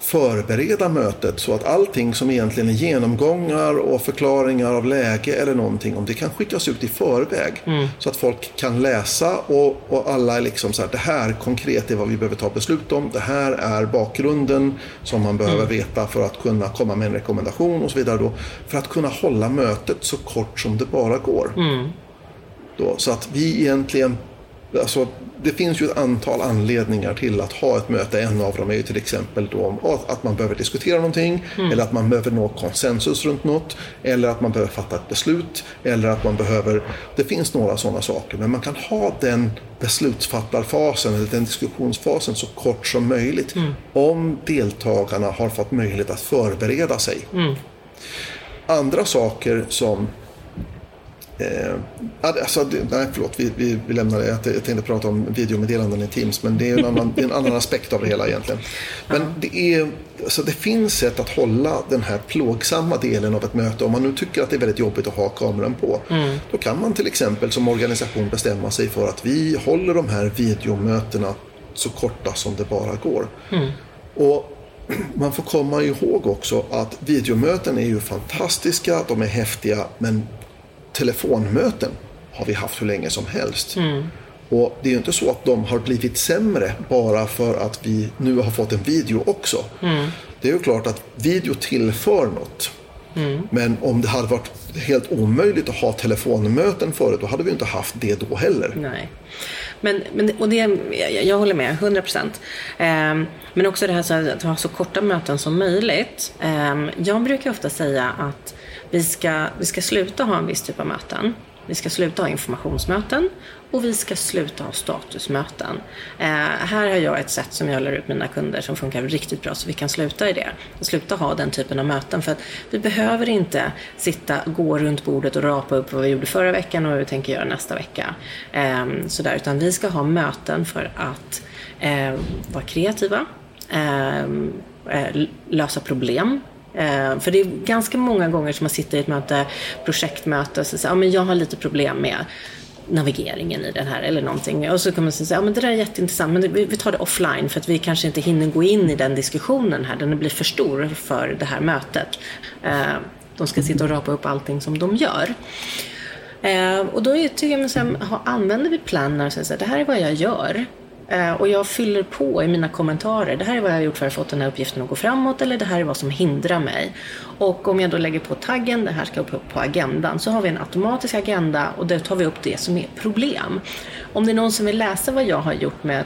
förbereda mötet så att allting som egentligen är genomgångar och förklaringar av läge eller någonting, om det kan skickas ut i förväg mm. så att folk kan läsa och, och alla är liksom så här, det här konkret är vad vi behöver ta beslut om, det här är bakgrunden som man behöver mm. veta för att kunna komma med en rekommendation och så vidare då, för att kunna hålla mötet så kort som det bara går. Mm. Då, så att vi egentligen Alltså, det finns ju ett antal anledningar till att ha ett möte. En av dem är ju till exempel då att man behöver diskutera någonting mm. eller att man behöver nå konsensus runt något eller att man behöver fatta ett beslut eller att man behöver... Det finns några sådana saker men man kan ha den beslutsfattarfasen eller den diskussionsfasen så kort som möjligt mm. om deltagarna har fått möjlighet att förbereda sig. Mm. Andra saker som Eh, alltså, nej, förlåt, vi, vi, vi lämnar det. Jag tänkte prata om videomeddelanden i Teams, men det är en annan, är en annan aspekt av det hela egentligen. Men det, är, alltså, det finns sätt att hålla den här plågsamma delen av ett möte. Om man nu tycker att det är väldigt jobbigt att ha kameran på, mm. då kan man till exempel som organisation bestämma sig för att vi håller de här videomötena så korta som det bara går. Mm. Och man får komma ihåg också att videomöten är ju fantastiska, de är häftiga, men telefonmöten har vi haft hur länge som helst. Mm. Och det är ju inte så att de har blivit sämre bara för att vi nu har fått en video också. Mm. Det är ju klart att video tillför något. Mm. Men om det hade varit helt omöjligt att ha telefonmöten förut, då hade vi inte haft det då heller. Nej. Men, men, och det, jag håller med, 100 procent. Eh, men också det här att ha så korta möten som möjligt. Eh, jag brukar ofta säga att vi ska, vi ska sluta ha en viss typ av möten. Vi ska sluta ha informationsmöten och vi ska sluta ha statusmöten. Eh, här har jag ett sätt som jag lär ut mina kunder som funkar riktigt bra så vi kan sluta i det. Sluta ha den typen av möten för att vi behöver inte sitta, gå runt bordet och rapa upp vad vi gjorde förra veckan och vad vi tänker göra nästa vecka. Eh, sådär, utan vi ska ha möten för att eh, vara kreativa, ehm, eh, lösa problem Eh, för det är ganska många gånger som man sitter i ett möte, projektmöte och så säger ja, men jag har lite problem med navigeringen i den här eller någonting. Och så kan man säga, ja men det där är jätteintressant men vi tar det offline för att vi kanske inte hinner gå in i den diskussionen här. Den blir för stor för det här mötet. Eh, de ska sitta och rapa upp allting som de gör. Eh, och då tycker jag, så här, använder vi planer och säger det här är vad jag gör. Eh, och jag fyller på i mina kommentarer. Det här är vad jag har gjort för att få den här uppgiften att gå framåt eller det här är vad som hindrar mig. Och om jag då lägger på taggen, det här ska upp på agendan, så har vi en automatisk agenda och där tar vi upp det som är problem. Om det är någon som vill läsa vad jag har gjort med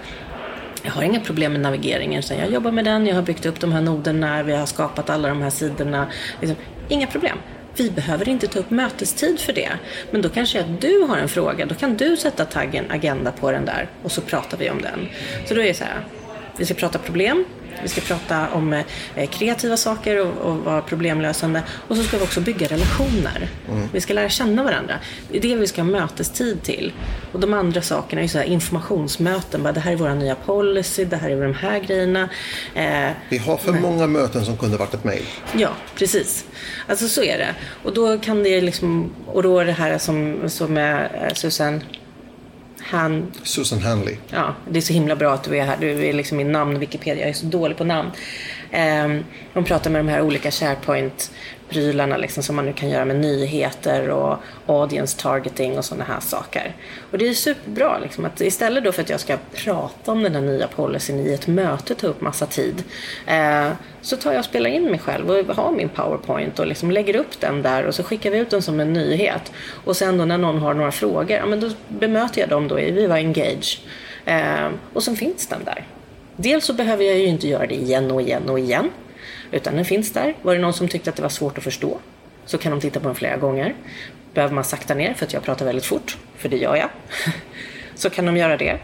jag har inga problem med navigeringen, utan jag jobbar med den, jag har byggt upp de här noderna, vi har skapat alla de här sidorna. Liksom, inga problem. Vi behöver inte ta upp mötestid för det. Men då kanske att du har en fråga, då kan du sätta taggen agenda på den där och så pratar vi om den. Så då är det så här, vi ska prata problem, vi ska prata om eh, kreativa saker och, och vara problemlösande. Och så ska vi också bygga relationer. Mm. Vi ska lära känna varandra. Det är det vi ska ha mötestid till. Och de andra sakerna är så här informationsmöten. Bara, det här är vår nya policy, det här är de här grejerna. Eh, vi har för men... många möten som kunde varit ett mejl. Ja, precis. Alltså så är det. Och då kan det liksom, och då är det här som, som är Susanne Han, Susan Hanley. ja, det är så himla bra att du är här. Du är liksom min namn Wikipedia. Jag är så dålig på namn. Um, de pratar med de här olika prylarna liksom, som man nu kan göra med nyheter och audience targeting och sådana här saker. Och det är superbra liksom, att istället då för att jag ska prata om den här nya policyn i ett möte, ta upp massa tid, eh, så tar jag och spelar in mig själv och har min powerpoint och liksom lägger upp den där och så skickar vi ut den som en nyhet. Och sen då när någon har några frågor, ja, men då bemöter jag dem då i Viva Engage. Eh, och så finns den där. Dels så behöver jag ju inte göra det igen och igen och igen. Utan den finns där. Var det någon som tyckte att det var svårt att förstå så kan de titta på den flera gånger. Behöver man sakta ner för att jag pratar väldigt fort, för det gör jag, så kan de göra det.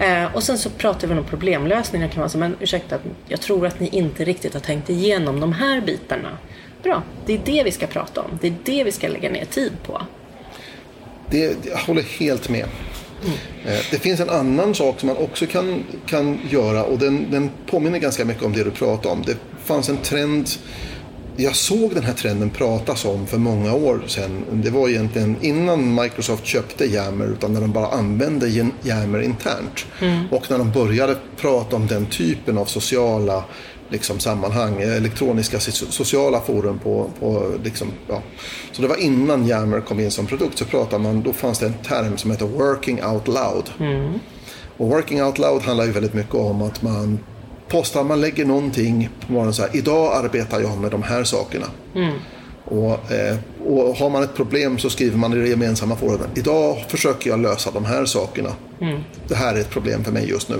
Eh, och sen så pratar vi om problemlösningar. Kan man säga, men ursäkta, jag tror att ni inte riktigt har tänkt igenom de här bitarna. Bra, det är det vi ska prata om. Det är det vi ska lägga ner tid på. Det, jag håller helt med. Eh, Det finns en annan sak som man också kan, kan göra och den, den påminner ganska mycket om det du pratade om. Det fanns en trend, jag såg den här trenden pratas om för många år sedan. Det var egentligen innan Microsoft köpte Yammer utan när de bara använde Yammer internt. Och när de började prata om den typen av sociala liksom, sammanhang, eh, elektroniska so- sociala forum på, på liksom, ja. Så det var innan Yammer kom in som produkt så pratade man, då fanns det en term som heter working out loud. Och working out loud handlar ju väldigt mycket om att man postar, man lägger någonting på morgonen så här, idag arbetar jag med de här sakerna. Och, eh, och har man ett problem så skriver man i det gemensamma forumet, idag försöker jag lösa de här sakerna. Det här är ett problem för mig just nu.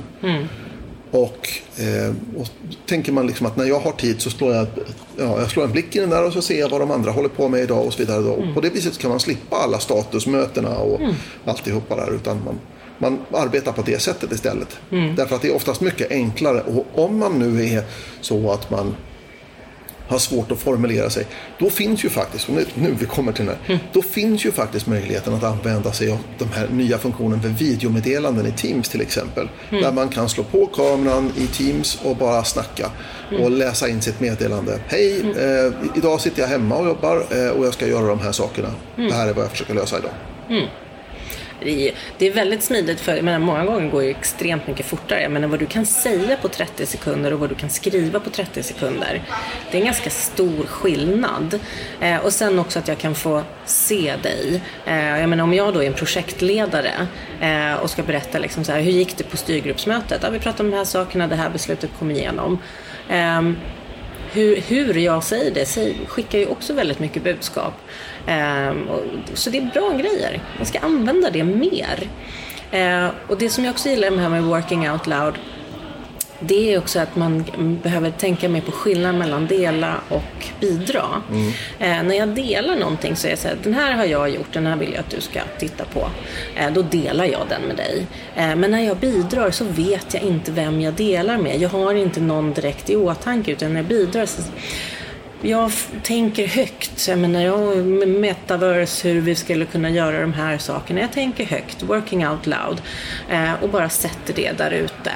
Och, eh, och tänker man liksom att när jag har tid så slår jag, ja, jag slår en blick i den där och så ser jag vad de andra håller på med idag och så vidare. Och på det viset kan man slippa alla statusmötena och alltihopa där. Utan man, man arbetar på det sättet istället. Därför att det är oftast mycket enklare. Och om man nu är så att man har svårt att formulera sig. Då finns ju faktiskt, och nu, nu vi kommer till den här, då finns ju faktiskt möjligheten att använda sig av de här nya funktionen för videomeddelanden i Teams till exempel. Där man kan slå på kameran i Teams och bara snacka och läsa in sitt meddelande. Hej, eh, idag sitter jag hemma och jobbar eh, och jag ska göra de här sakerna. Det här är vad jag försöker lösa idag. Det är, väldigt smidigt för menar, många gånger går det extremt mycket fortare. Jag menar, vad du kan säga på 30 sekunder och vad du kan skriva på 30 sekunder. Det är en ganska stor skillnad. Eh, och sen också att jag kan få se dig. Eh, jag menar, om jag då är en projektledare eh, och ska berätta liksom så här, hur gick det på styrgruppsmötet? Ja, vi pratade om de här sakerna, det här beslutet kom igenom. Ehm, hur, hur jag säger det säger, skickar ju också väldigt mycket budskap. Ehm, så det är bra grejer. Man ska använda det mer. Eh, och det som jag också gillar med det här med working out loud det är också att man behöver tänka mer på skillnaden mellan dela och bidra. Eh, när jag delar någonting så är det så här, den här har jag gjort, den här vill jag att du ska titta på. Eh, då delar jag den med dig. Eh, men när jag bidrar så vet jag inte vem jag delar med. Jag har inte någon direkt i åtanke utan när jag bidrar så jag tänker högt. Jag menar, jag metaverse, hur vi skulle kunna göra de här sakerna. Jag tänker högt, working out loud. Eh, och bara sätter det där ute.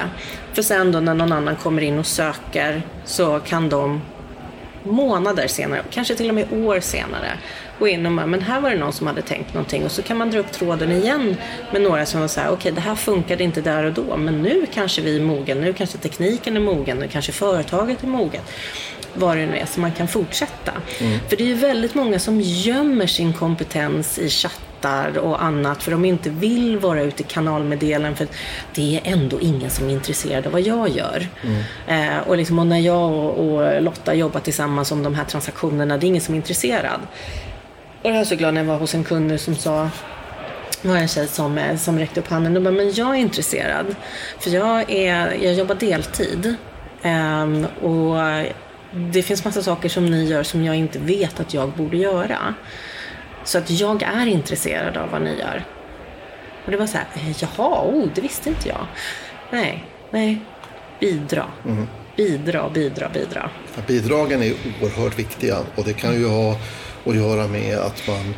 För sen då när någon annan kommer in och söker så kan de månader senare, kanske till och med år senare, gå in och bara, men här var det någon som hade tänkt någonting och så kan man dra upp tråden igen med några som var så här, okej det här funkade inte där och då, men nu kanske vi är mogen, nu kanske tekniken är mogen, nu kanske företaget är moget. Vad det nu är, så man kan fortsätta. För det är ju väldigt många som gömmer sin kompetens i chattar och annat för de inte vill vara ute i kanalmeddelanden för det är ändå ingen som är intresserad av vad jag gör. Eh, och, liksom, och när jag och, och Lotta jobbar tillsammans om de här transaktionerna, det är ingen som är intresserad. Och jag är så glad när jag var hos en kund nu som sa det var en tjej som, eh, som räckte upp handen och bara, men jag är intresserad. För jag, är, jag jobbar deltid. Ehm, och det finns massa saker som ni gör som jag inte vet att jag borde göra. Så att jag är intresserad av vad ni gör. Och det var så här, eh, jaha, oh, det visste inte jag. Nej, nej, bidra. Bidra, bidra, bidra. Ja, Bidragen är oerhört viktiga och det kan ju ha att göra med att man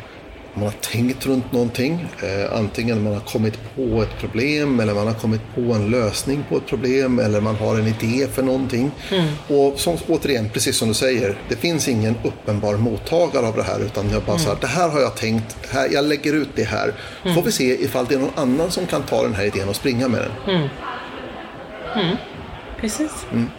man har tänkt runt någonting. Eh, antingen man har kommit på ett problem eller man har kommit på en lösning på ett problem eller man har en idé för någonting. Mm. Och som, återigen, precis som du säger, det finns ingen uppenbar mottagare av det här utan jag bara så här, det här har jag tänkt, här, jag lägger ut det här. Får vi se ifall det är någon annan som kan ta den här idén och springa med den. Mm.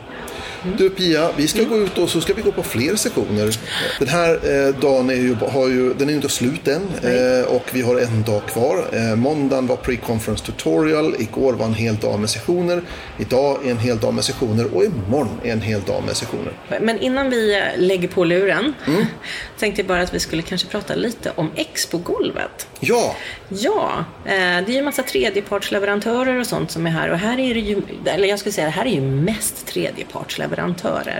Mm. Du Pia, vi ska gå ut och så ska vi gå på fler sektioner. Den här eh, dagen är ju, har ju, den är ju inte slut än eh, och vi har en dag kvar. Eh, måndagen var pre-conference tutorial, igår var en hel dag med sessioner, idag är en hel dag med sessioner och imorgon är en hel dag med sessioner. Men innan vi eh, lägger på luren tänkte jag bara att vi skulle kanske prata lite om Expo-golvet. Ja, Ja, eh, det är ju en massa tredjepartsleverantörer och sånt som är här och här är det ju, eller jag skulle säga här är ju mest tredjepartsleverantörer.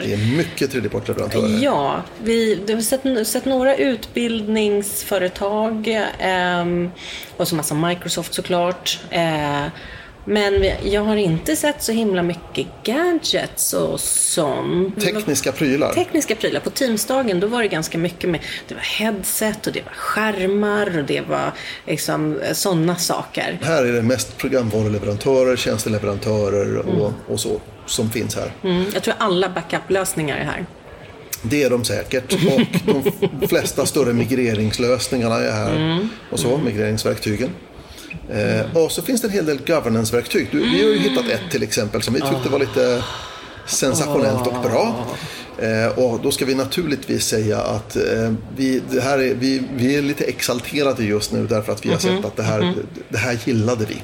Det är mycket tredjepartsleverantörer. Ja, vi vi har sett, sett några utbildningsföretag ehm, och så massa Microsoft såklart. Eh, men jag har inte sett så himla mycket gadgets och sånt. Tekniska prylar. Tekniska prylar. På Teamsdagen då var det ganska mycket med, det var headset och det var skärmar och det var liksom sådana saker. Här är det mest programvaruleverantörer, tjänsteleverantörer och, och så som finns här. Mm, jag tror alla backup-lösningar är här. Det är de säkert. Och de flesta större migreringslösningarna är här. Och så, migreringsverktygen. Eh, och så finns det en hel del governance-verktyg. Du, vi har ju hittat ett till exempel som vi tyckte var lite sensationellt och bra. Eh, och då ska vi naturligtvis säga att eh, vi, det här är, vi, vi är lite exalterade just nu därför att vi har sett att det här, det här gillade vi.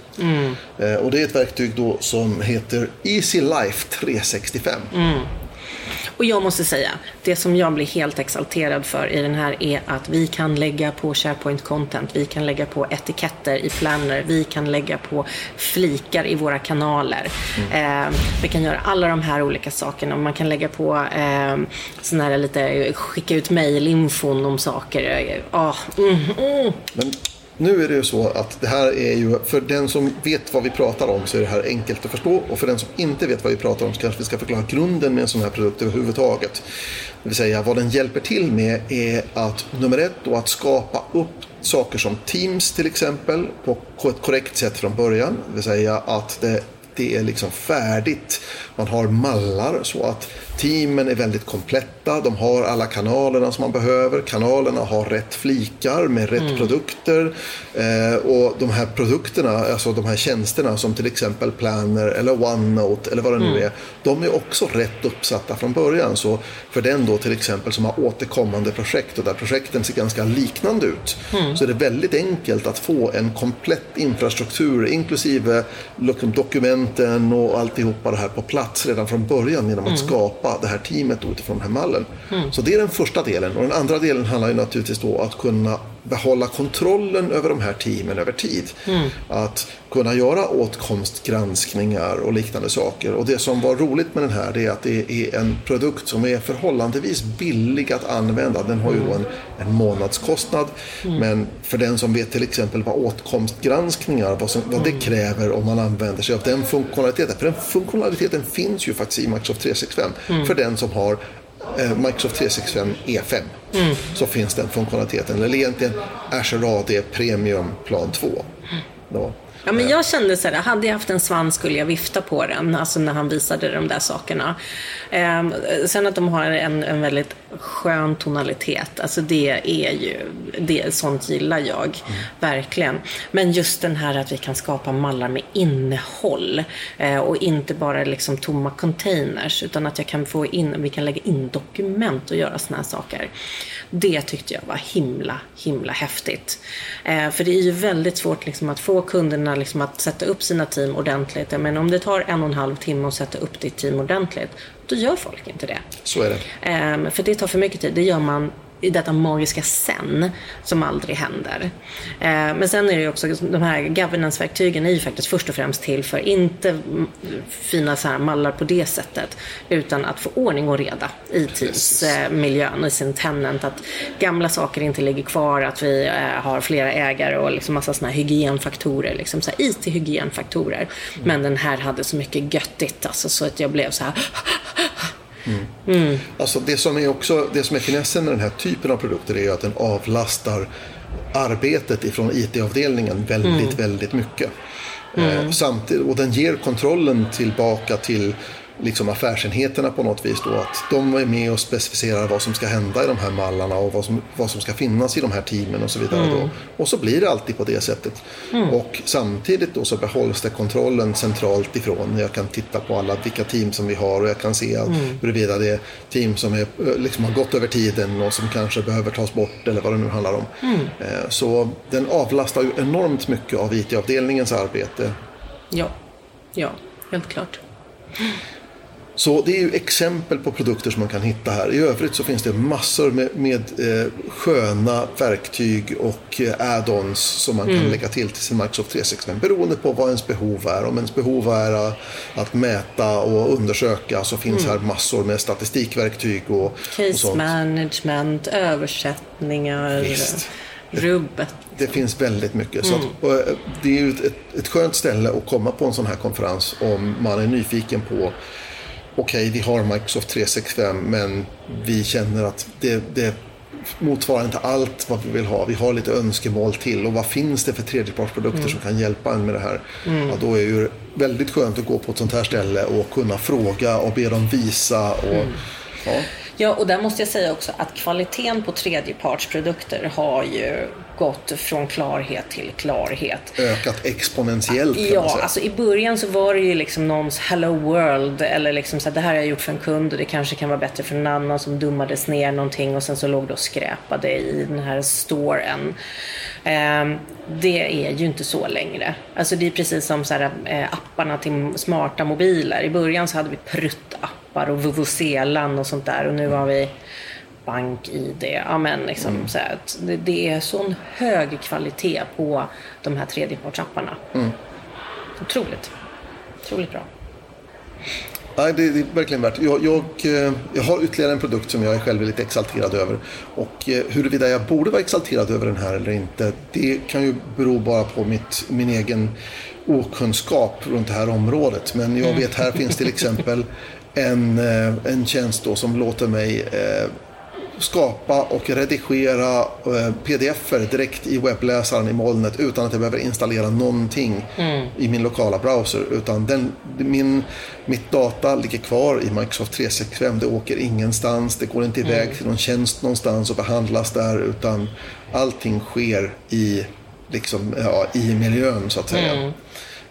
Eh, och det är ett verktyg då som heter Easy Life 365. Och jag måste säga, det som jag blir helt exalterad för i den här är att vi kan lägga på SharePoint content, vi kan lägga på etiketter i Planner, vi kan lägga på flikar i våra kanaler. Eh, vi kan göra alla de här olika sakerna. Man kan lägga på eh, sån här lite, skicka ut mejlinfon om saker. Eh, ah, mm, mm. Men nu är det ju så att det här är ju, för den som vet vad vi pratar om så är det här enkelt att förstå och för den som inte vet vad vi pratar om så kanske vi ska förklara grunden med en sån här produkt överhuvudtaget. Det vill säga vad den hjälper till med är att nummer ett då att skapa upp saker som Teams till exempel på ett korrekt sätt från början. Det vill säga att det det är liksom färdigt. Man har mallar så att teamen är väldigt kompletta. De har alla kanalerna som man behöver. Kanalerna har rätt flikar med rätt produkter. Eh, och de här produkterna, alltså de här tjänsterna som till exempel Planner eller OneNote eller vad det nu är. De är också rätt uppsatta från början. Så för den då till exempel som har återkommande projekt och där projekten ser ganska liknande ut. Så är det väldigt enkelt att få en komplett infrastruktur inklusive liksom dokumenten och alltihopa det här på plats redan från början genom att skapa det här teamet utifrån den här mallen. Så det är den första delen. Och den andra delen handlar ju naturligtvis då att kunna behålla kontrollen över de här teamen över tid. Att kunna göra åtkomstgranskningar och liknande saker. Och det som var roligt med den här är att det är en produkt som är förhållandevis billig att använda. Den har ju då en, en månadskostnad. Men för den som vet till exempel vad åtkomstgranskningar, vad, som, vad det kräver om man använder sig av den funktionaliteten. För den funktionaliteten finns ju faktiskt i Microsoft 365 för den som har eh, Microsoft 365 E5 så finns den funktionaliteten. Eller egentligen Azure AD Premium Plan 2. Då. Ja, men jag kände så här, hade jag haft en svans skulle jag vifta på den, alltså när han visade de där sakerna. Eh, sen att de har en, en väldigt skön tonalitet, alltså det är ju, det, sånt gillar jag, verkligen. Men just den här att vi kan skapa mallar med innehåll eh, och inte bara liksom tomma containers, utan att jag kan få in, vi kan lägga in dokument och göra såna här saker. Det tyckte jag var himla, himla häftigt. Eh, för det är ju väldigt svårt liksom att få kunderna liksom att sätta upp sina team ordentligt. Men om det tar en och en halv timme att sätta upp ditt team ordentligt, då gör folk inte det. Så är det. Ehm, för det tar för mycket tid. Det gör man i detta magiska sen som aldrig händer. Eh, men sen är det ju också, liksom, de här governance-verktygen är ju faktiskt först och främst till för inte fina så här mallar på det sättet, utan att få ordning och reda i Teams-miljön och i sin tenant. Att gamla saker inte ligger kvar, att vi eh, har flera ägare och liksom massa såna här hygienfaktorer, liksom så här IT-hygienfaktorer. Men den här hade så mycket göttigt alltså, så att jag blev så här Alltså det som är också det som är finessen med den här typen av produkter är att den avlastar arbetet ifrån IT-avdelningen väldigt, väldigt mycket. Eh, samtidigt, och den ger kontrollen tillbaka till liksom affärsenheterna på något vis. Då, att de är med och specificerar vad som ska hända i de här mallarna och vad som, vad som ska finnas i de här teamen och så vidare. Då. Och så blir det alltid på det sättet. Och samtidigt då så behålls det kontrollen centralt ifrån. Jag kan titta på alla vilka team som vi har och jag kan se mm. huruvida det är team som är, eh, liksom har gått över tiden och som kanske behöver tas bort eller vad det nu handlar om. Eh, Så den avlastar ju enormt mycket av IT-avdelningens arbete Ja, ja, helt klart. Så det är ju exempel på produkter som man kan hitta här. I övrigt så finns det massor med, med eh, sköna verktyg och eh, add-ons som man kan lägga till till sin Microsoft 365 beroende på vad ens behov är. Om ens behov är eh, att mäta och undersöka så finns här massor med statistikverktyg och, och Case sånt. management, översättningar, Visst. rubbet. Det finns väldigt mycket. Så att, och, eh, det är ju ett, ett skönt ställe att komma på en sån här konferens om man är nyfiken på Okej, vi har Microsoft 365 men vi känner att det, det motsvarar inte allt vad vi vill ha. Vi har lite önskemål till och vad finns det för tredjepartsprodukter som kan hjälpa en med det här? Ja, då är det ju väldigt skönt att gå på ett sånt här ställe och kunna fråga och be dem visa. Och, ja. Ja, och där måste jag säga också att kvaliteten på tredjepartsprodukter har ju gått från klarhet till klarhet. Ökat exponentiellt kan man Ja, säga. alltså i början så var det ju liksom någons hello world eller liksom så här, det här har jag gjort för en kund och det kanske kan vara bättre för en annan som dummades ner någonting och sen så låg det och skräpade i den här storen. Ehm, det är ju inte så längre. Alltså det är precis som så här, eh, apparna till smarta mobiler. I början så hade vi pruttappar och vuvuzelan och sånt där och nu har vi bank-id. Ja, men liksom, så här, det, det är sån hög kvalitet på de här tredjepartsapparna. Otroligt. Otroligt bra. Nej, det, det är verkligen värt. Jag, jag, eh, jag har ytterligare en produkt som jag är själv lite exalterad över. Och eh, huruvida jag borde vara exalterad över den här eller inte, det kan ju bero bara på mitt, min egen okunskap runt det här området. Men jag vet, här finns till exempel en, eh, en tjänst då som låter mig eh, skapa och redigera eh, pdf-er direkt i webbläsaren i molnet utan att jag behöver installera någonting i min lokala browser. Utan den, min, mitt data ligger kvar i Microsoft 365. Det åker ingenstans. Det går inte iväg till någon tjänst någonstans och behandlas där. Utan allting sker i, liksom, ja, i miljön så att säga.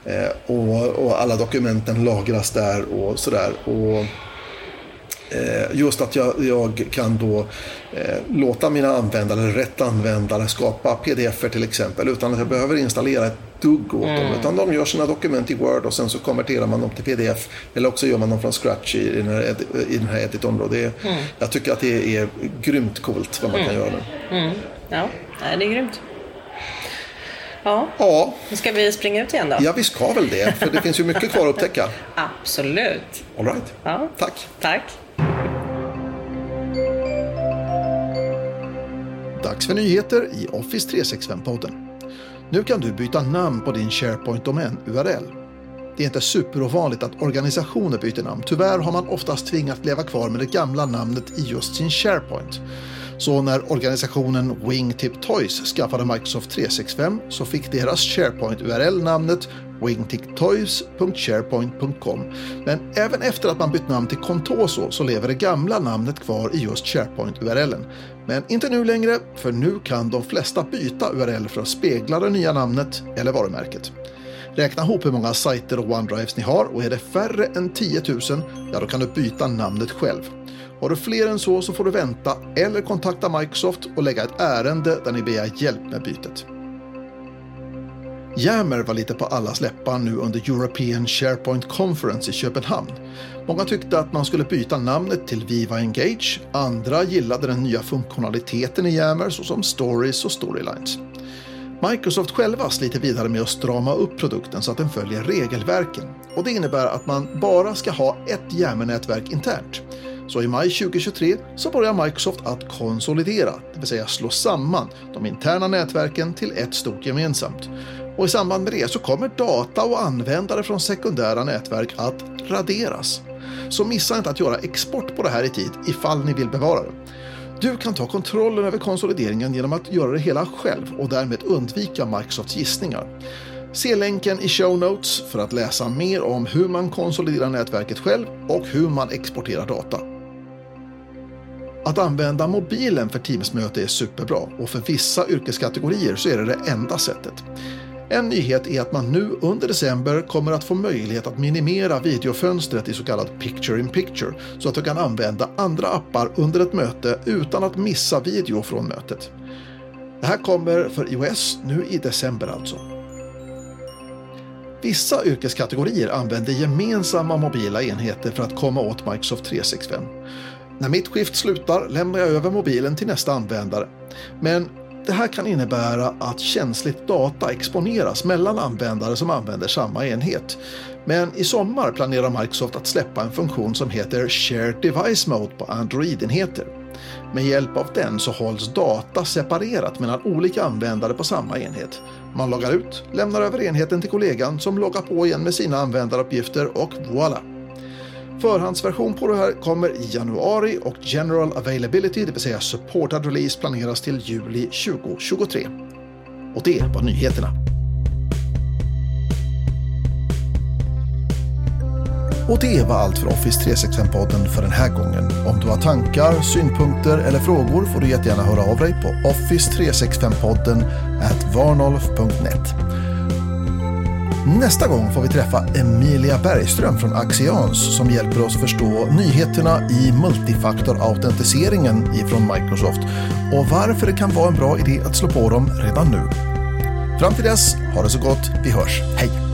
Eh, och, och alla dokumenten lagras där och sådär. Och, Just att jag, jag kan då eh, låta mina användare, rätt användare, skapa pdf-er till exempel utan att jag behöver installera ett dugg åt dem. Utan de gör sina dokument i Word och sen så konverterar man dem till pdf. Eller också gör man dem från scratch i, den, här, i den här editorn. Då. Det är, Jag tycker att det är grymt coolt vad man kan göra nu. Ja, nej, det är grymt. Ja, Ja, nu ska vi springa ut igen då? ja, vi ska väl det. För det finns ju mycket kvar att upptäcka. Absolut. All right. Ja. Tack. Tack. Dags för nyheter i Office 365-podden. Nu kan du byta namn på din SharePoint-domän-URL. Det är inte superovanligt att organisationer byter namn. Tyvärr har man oftast tvingats leva kvar med det gamla namnet i just sin SharePoint. Så när organisationen Wingtip Toys skaffade Microsoft 365 så fick deras SharePoint-URL namnet wingticktoys.sharepoint.com, Men även efter att man bytt namn till Contoso så lever det gamla namnet kvar i just SharePoint-URLen. Men inte nu längre, för nu kan de flesta byta URL för att spegla det nya namnet eller varumärket. Räkna ihop hur många sajter och OneDrives ni har och är det färre än 10 000, ja då kan du byta namnet själv. Har du fler än så så får du vänta eller kontakta Microsoft och lägga ett ärende där ni begär hjälp med bytet. Yammer var lite på allas läppar nu under European SharePoint Conference i Köpenhamn. Många tyckte att man skulle byta namnet till Viva Engage, andra gillade den nya funktionaliteten i jammer såsom Stories och Storylines. Microsoft själva sliter vidare med att strama upp produkten så att den följer regelverken. Och det innebär att man bara ska ha ett jammer-nätverk internt. Så i maj 2023 så börjar Microsoft att konsolidera, det vill säga slå samman de interna nätverken till ett stort gemensamt. Och i samband med det så kommer data och användare från sekundära nätverk att raderas. Så missa inte att göra export på det här i tid ifall ni vill bevara det. Du kan ta kontrollen över konsolideringen genom att göra det hela själv och därmed undvika Microsofts gissningar. Se länken i show notes för att läsa mer om hur man konsoliderar nätverket själv och hur man exporterar data. Att använda mobilen för Teamsmöte är superbra och för vissa yrkeskategorier så är det det enda sättet. En nyhet är att man nu under december kommer att få möjlighet att minimera videofönstret i så kallad picture in picture så att du kan använda andra appar under ett möte utan att missa video från mötet. Det här kommer för iOS nu i december alltså. Vissa yrkeskategorier använder gemensamma mobila enheter för att komma åt Microsoft 365. När mitt skift slutar lämnar jag över mobilen till nästa användare. Men det här kan innebära att känsligt data exponeras mellan användare som använder samma enhet. Men i sommar planerar Microsoft att släppa en funktion som heter Shared Device Mode på Android-enheter. Med hjälp av den så hålls data separerat mellan olika användare på samma enhet. Man loggar ut, lämnar över enheten till kollegan som loggar på igen med sina användaruppgifter och voilà! Förhandsversion på det här kommer i januari och General Availability, det vill säga supportad release, planeras till juli 2023. Och det var nyheterna. Och det var allt för Office 365-podden för den här gången. Om du har tankar, synpunkter eller frågor får du jättegärna höra av dig på office365podden varnolf.net. Nästa gång får vi träffa Emilia Bergström från Axians som hjälper oss förstå nyheterna i multifaktorautentiseringen ifrån Microsoft och varför det kan vara en bra idé att slå på dem redan nu. Fram till dess, ha det så gott, vi hörs, hej!